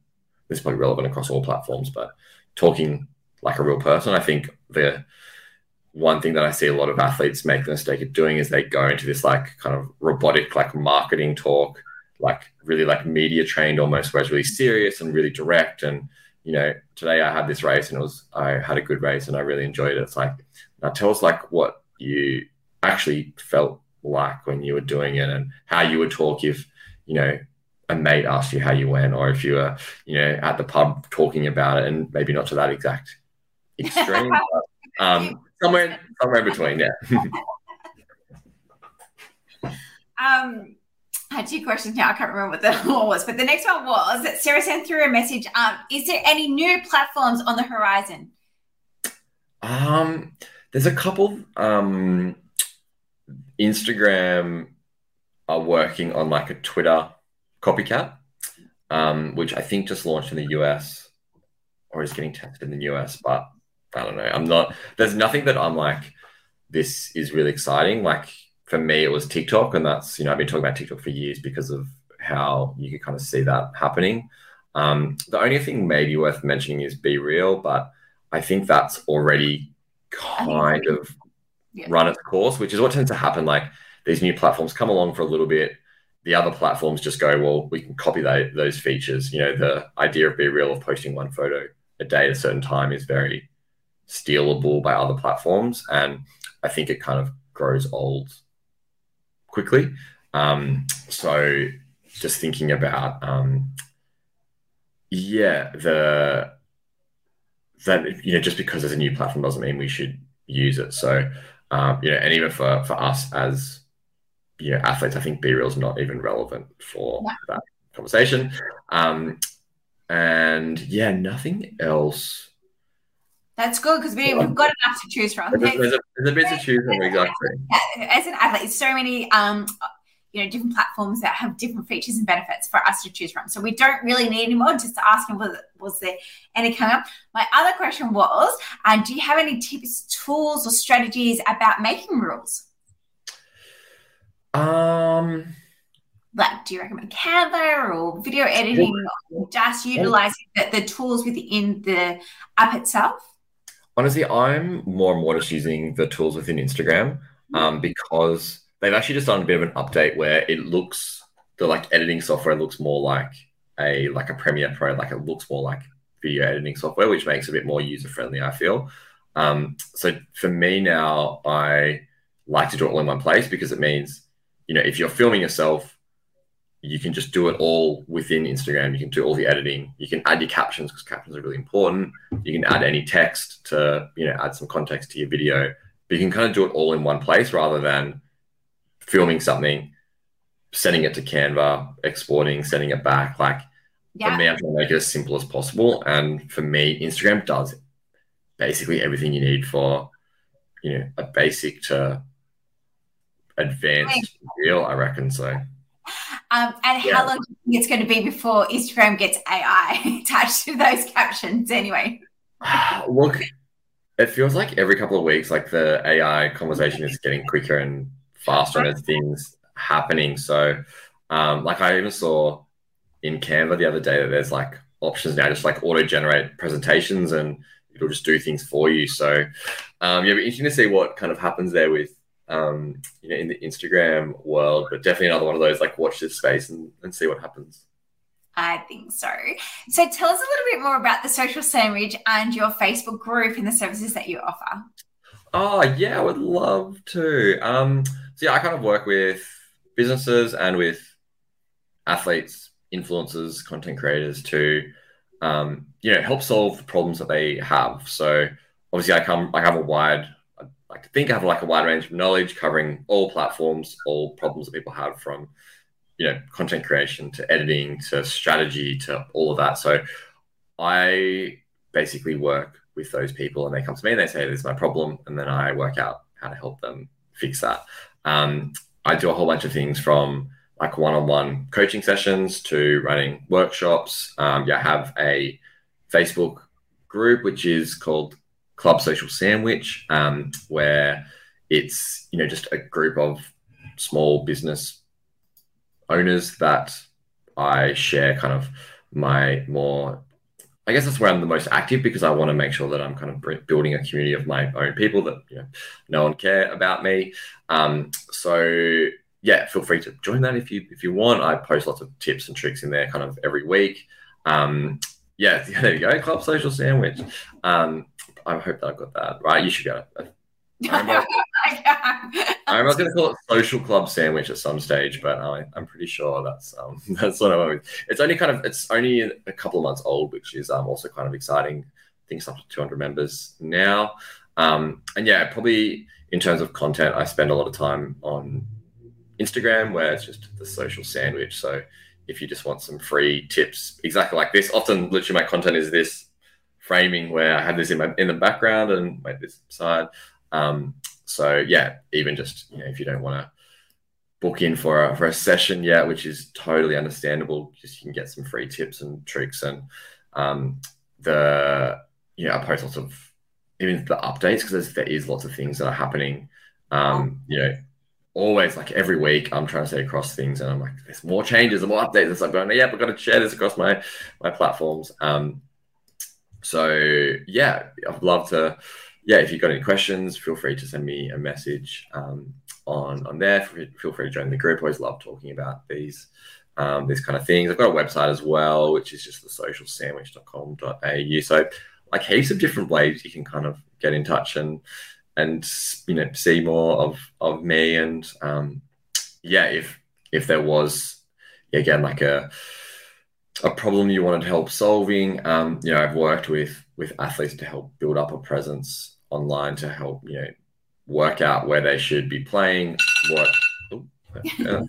This is probably relevant across all platforms, but talking like a real person. I think the one thing that I see a lot of athletes make the mistake of doing is they go into this like kind of robotic like marketing talk, like really like media trained almost, where it's really serious and really direct. And you know, today I had this race and it was I had a good race and I really enjoyed it. It's like now tell us like what you actually felt like when you were doing it and how you would talk if, you know, a mate asked you how you went or if you were, you know, at the pub talking about it and maybe not to that exact extreme, but, um, somewhere, somewhere in between, yeah. um, I had two questions now. I can't remember what the one was, but the next one was that Sarah sent through a message. Um, is there any new platforms on the horizon? Um, there's a couple. Um, Instagram are working on like a Twitter copycat, um, which I think just launched in the US or is getting tested in the US, but I don't know. I'm not. There's nothing that I'm like. This is really exciting. Like for me, it was TikTok, and that's you know I've been talking about TikTok for years because of how you could kind of see that happening. Um, the only thing maybe worth mentioning is BeReal, but I think that's already kind of yeah. run its course, which is what tends to happen. Like these new platforms come along for a little bit. The other platforms just go, well, we can copy that, those features. You know, the idea of BeReal of posting one photo a day at a certain time is very stealable by other platforms. And I think it kind of grows old quickly. Um, so just thinking about, um, yeah, the that you know just because there's a new platform doesn't mean we should use it. So um, you know, and even for for us as you know athletes, I think BeReal is not even relevant for yeah. that conversation. Um, and yeah, nothing else. That's good because we, we've got enough to choose from. There's, there's, a, there's a bit to choose from, exactly. As an athlete, there's so many um, you know, different platforms that have different features and benefits for us to choose from. So we don't really need any more. Just to ask was, was there any coming up? My other question was, uh, do you have any tips, tools, or strategies about making reels? Um, like, do you recommend Canva or video editing, or just utilizing the, the tools within the app itself? Honestly, I'm more and more just using the tools within Instagram um, because they've actually just done a bit of an update where it looks the like editing software looks more like a like a Premiere Pro, like it looks more like video editing software, which makes it a bit more user friendly. I feel. Um, so for me now, I like to do it all in one place because it means you know if you're filming yourself you can just do it all within Instagram. You can do all the editing. You can add your captions because captions are really important. You can add any text to, you know, add some context to your video. But you can kind of do it all in one place rather than filming something, sending it to Canva, exporting, sending it back. Like Yeah. for me, I'm trying to make it as simple as possible. And for me, Instagram does basically everything you need for, you know, a basic to advanced reel, I reckon. So Um, and Yeah. how long do you think it's going to be before Instagram gets AI attached to those captions anyway? Look, it feels like every couple of weeks, like the AI conversation is getting quicker and faster, and there's things happening. So, um, like I even saw in Canva the other day that there's like options now, just like auto generate presentations, and it'll just do things for you. So, um, yeah, it'll be interesting to see what kind of happens there with. Um, you know, in the Instagram world, but definitely another one of those like watch this space and, and see what happens. I think so. So tell us a little bit more about the social sandwich and your Facebook group and the services that you offer. Oh yeah, I would love to. Um, so yeah, I kind of work with businesses and with athletes, influencers, content creators to, um, you know, help solve the problems that they have. So obviously, I come, I have a wide, like to think I have like a wide range of knowledge covering all platforms, all problems that people have from, you know, content creation to editing to strategy to all of that. So I basically work with those people and they come to me and they say, This is my problem. And then I work out how to help them fix that. Um, I do a whole bunch of things from like one on one coaching sessions to running workshops. Um, yeah, I have a Facebook group which is called Club Social Sandwich, um, where it's you know just a group of small business owners that I share kind of my more I guess that's where I'm the most active because I want to make sure that I'm kind of building a community of my own people that you know know and care about me. Um, so yeah, feel free to join that if you if you want. I post lots of tips and tricks in there kind of every week. Um, yeah, there you go, Club Social Sandwich. Um, I hope that I got that right. You should go. I'm- I'm not going to call it social club sandwich at some stage, but I, I'm pretty sure that's um, that's what I with. It's only kind of it's only a couple of months old, which is um, also kind of exciting. I think it's up to 200 members now, um, and yeah, probably in terms of content, I spend a lot of time on Instagram, where it's just the social sandwich. So if you just want some free tips, exactly like this, often literally my content is this framing where I have this in my in the background and this side. Um, so yeah, even just you know, if you don't want to book in for a, for a session yet, which is totally understandable, just you can get some free tips and tricks and um, the you know I post lots of even the updates because there is lots of things that are happening. Um, you know, always like every week I'm trying to stay across things and I'm like, there's more changes and more updates. It's like going, yeah, we've got to share this across my my platforms. Um, so yeah, I'd love to yeah, if you've got any questions, feel free to send me a message um, on on there. Feel free to join the group. I always love talking about these um, these kind of things. I've got a website as well, which is just the socialsandwich.com.au. So like heaps of different ways you can kind of get in touch and and you know see more of of me and um, yeah, if if there was again like a a problem you wanted help solving, um, you know, I've worked with with athletes to help build up a presence online to help you know work out where they should be playing. What oh,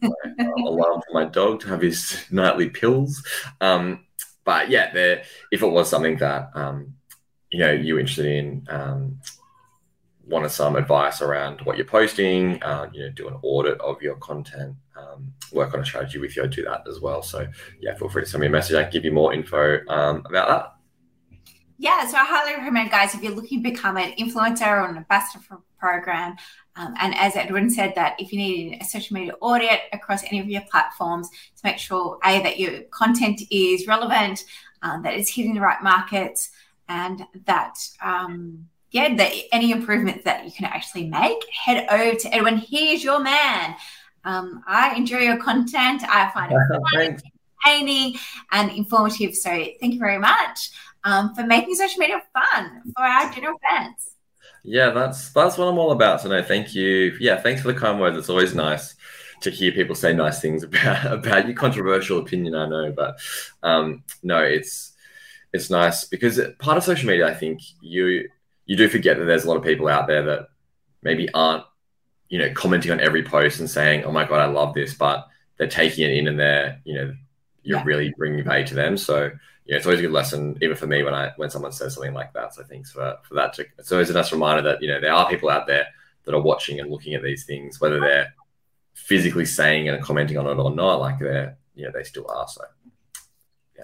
alarm for my dog to have his nightly pills. Um, but yeah, there, if it was something that um, you know you're interested in, um, wanted some advice around what you're posting, uh, you know, do an audit of your content, um, work on a strategy with you, do that as well. So yeah, feel free to send me a message. I can give you more info um, about that. Yeah, so I highly recommend, guys, if you're looking to become an influencer or an ambassador for a program, um, and as Edwin said, that if you need a social media audit across any of your platforms to make sure a that your content is relevant, um, that it's hitting the right markets, and that um, yeah, that any improvements that you can actually make, head over to Edwin. He's your man. Um, I enjoy your content. I find it entertaining and informative. So thank you very much um, for making social media fun for our general fans. Yeah, that's that's what I'm all about. So no, thank you. Yeah, thanks for the kind words. It's always nice to hear people say nice things about about your controversial opinion. I know, but um, no, it's it's nice because part of social media, I think you you do forget that there's a lot of people out there that maybe aren't you know commenting on every post and saying, "Oh my god, I love this," but they're taking it in and they're you know you're yeah. really bringing value to them. So you know, it's always a good lesson, even for me, when I when someone says something like that. So thanks for for that. To, it's always a nice reminder that you know there are people out there that are watching and looking at these things, whether they're physically saying and commenting on it or not. Like they're yeah, they still are. So.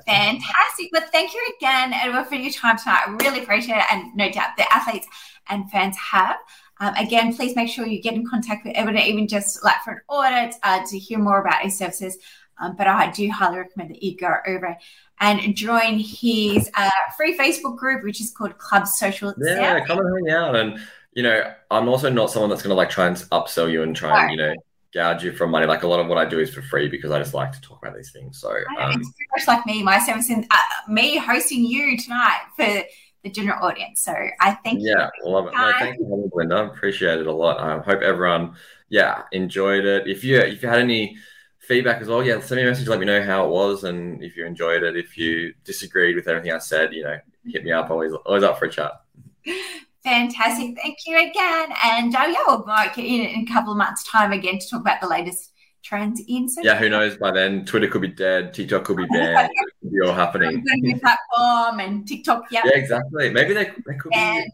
Fantastic. But thank you again, Edward, for your time tonight. I really appreciate it. And no doubt the athletes and fans have. Um, again, please make sure you get in contact with Edward, even just like for an audit uh, to hear more about his services. Um, but I do highly recommend that you go over and join his uh, free Facebook group, which is called Club Social. Yeah, come and hang out. And, you know, I'm also not someone that's going to like try and upsell you and try and, you know, gouge you for money. Like a lot of what I do is for free because I just like to talk about these things. So um, it's very much like me, my service, and uh, me hosting you tonight for the general audience. So I thank yeah, you. Yeah, love it. No, thank you, Linda. Appreciate it a lot. I hope everyone, yeah, enjoyed it. If you if you had any feedback as well, yeah, send me a message. Let me know how it was and if you enjoyed it. If you disagreed with everything I said, you know, hit me up. Always always up for a chat. Fantastic. Thank you again. And uh, yeah, we'll get in in a couple of months' time again to talk about the latest trends in. Social yeah, who knows? By then, Twitter could be dead, TikTok could be banned, it could be all happening. New platform and TikTok. Yeah, yeah, exactly. Maybe they, they could and, be.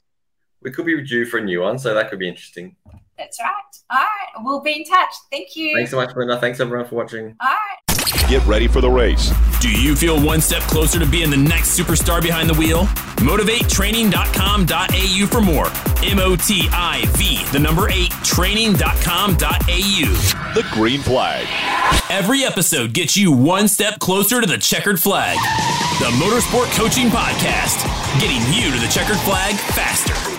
We could be due for a new one, so that could be interesting. That's right. All right, we'll be in touch. Thank you. Thanks so much, Linda. Thanks everyone for watching. All right. Get ready for the race. Do you feel one step closer to being the next superstar behind the wheel? Motiv8Training.com.au for more. M O T I V, the number eight, training.com.au. The green flag. Every episode gets you one step closer to the checkered flag. The Motorsport Coaching Podcast, getting you to the checkered flag faster.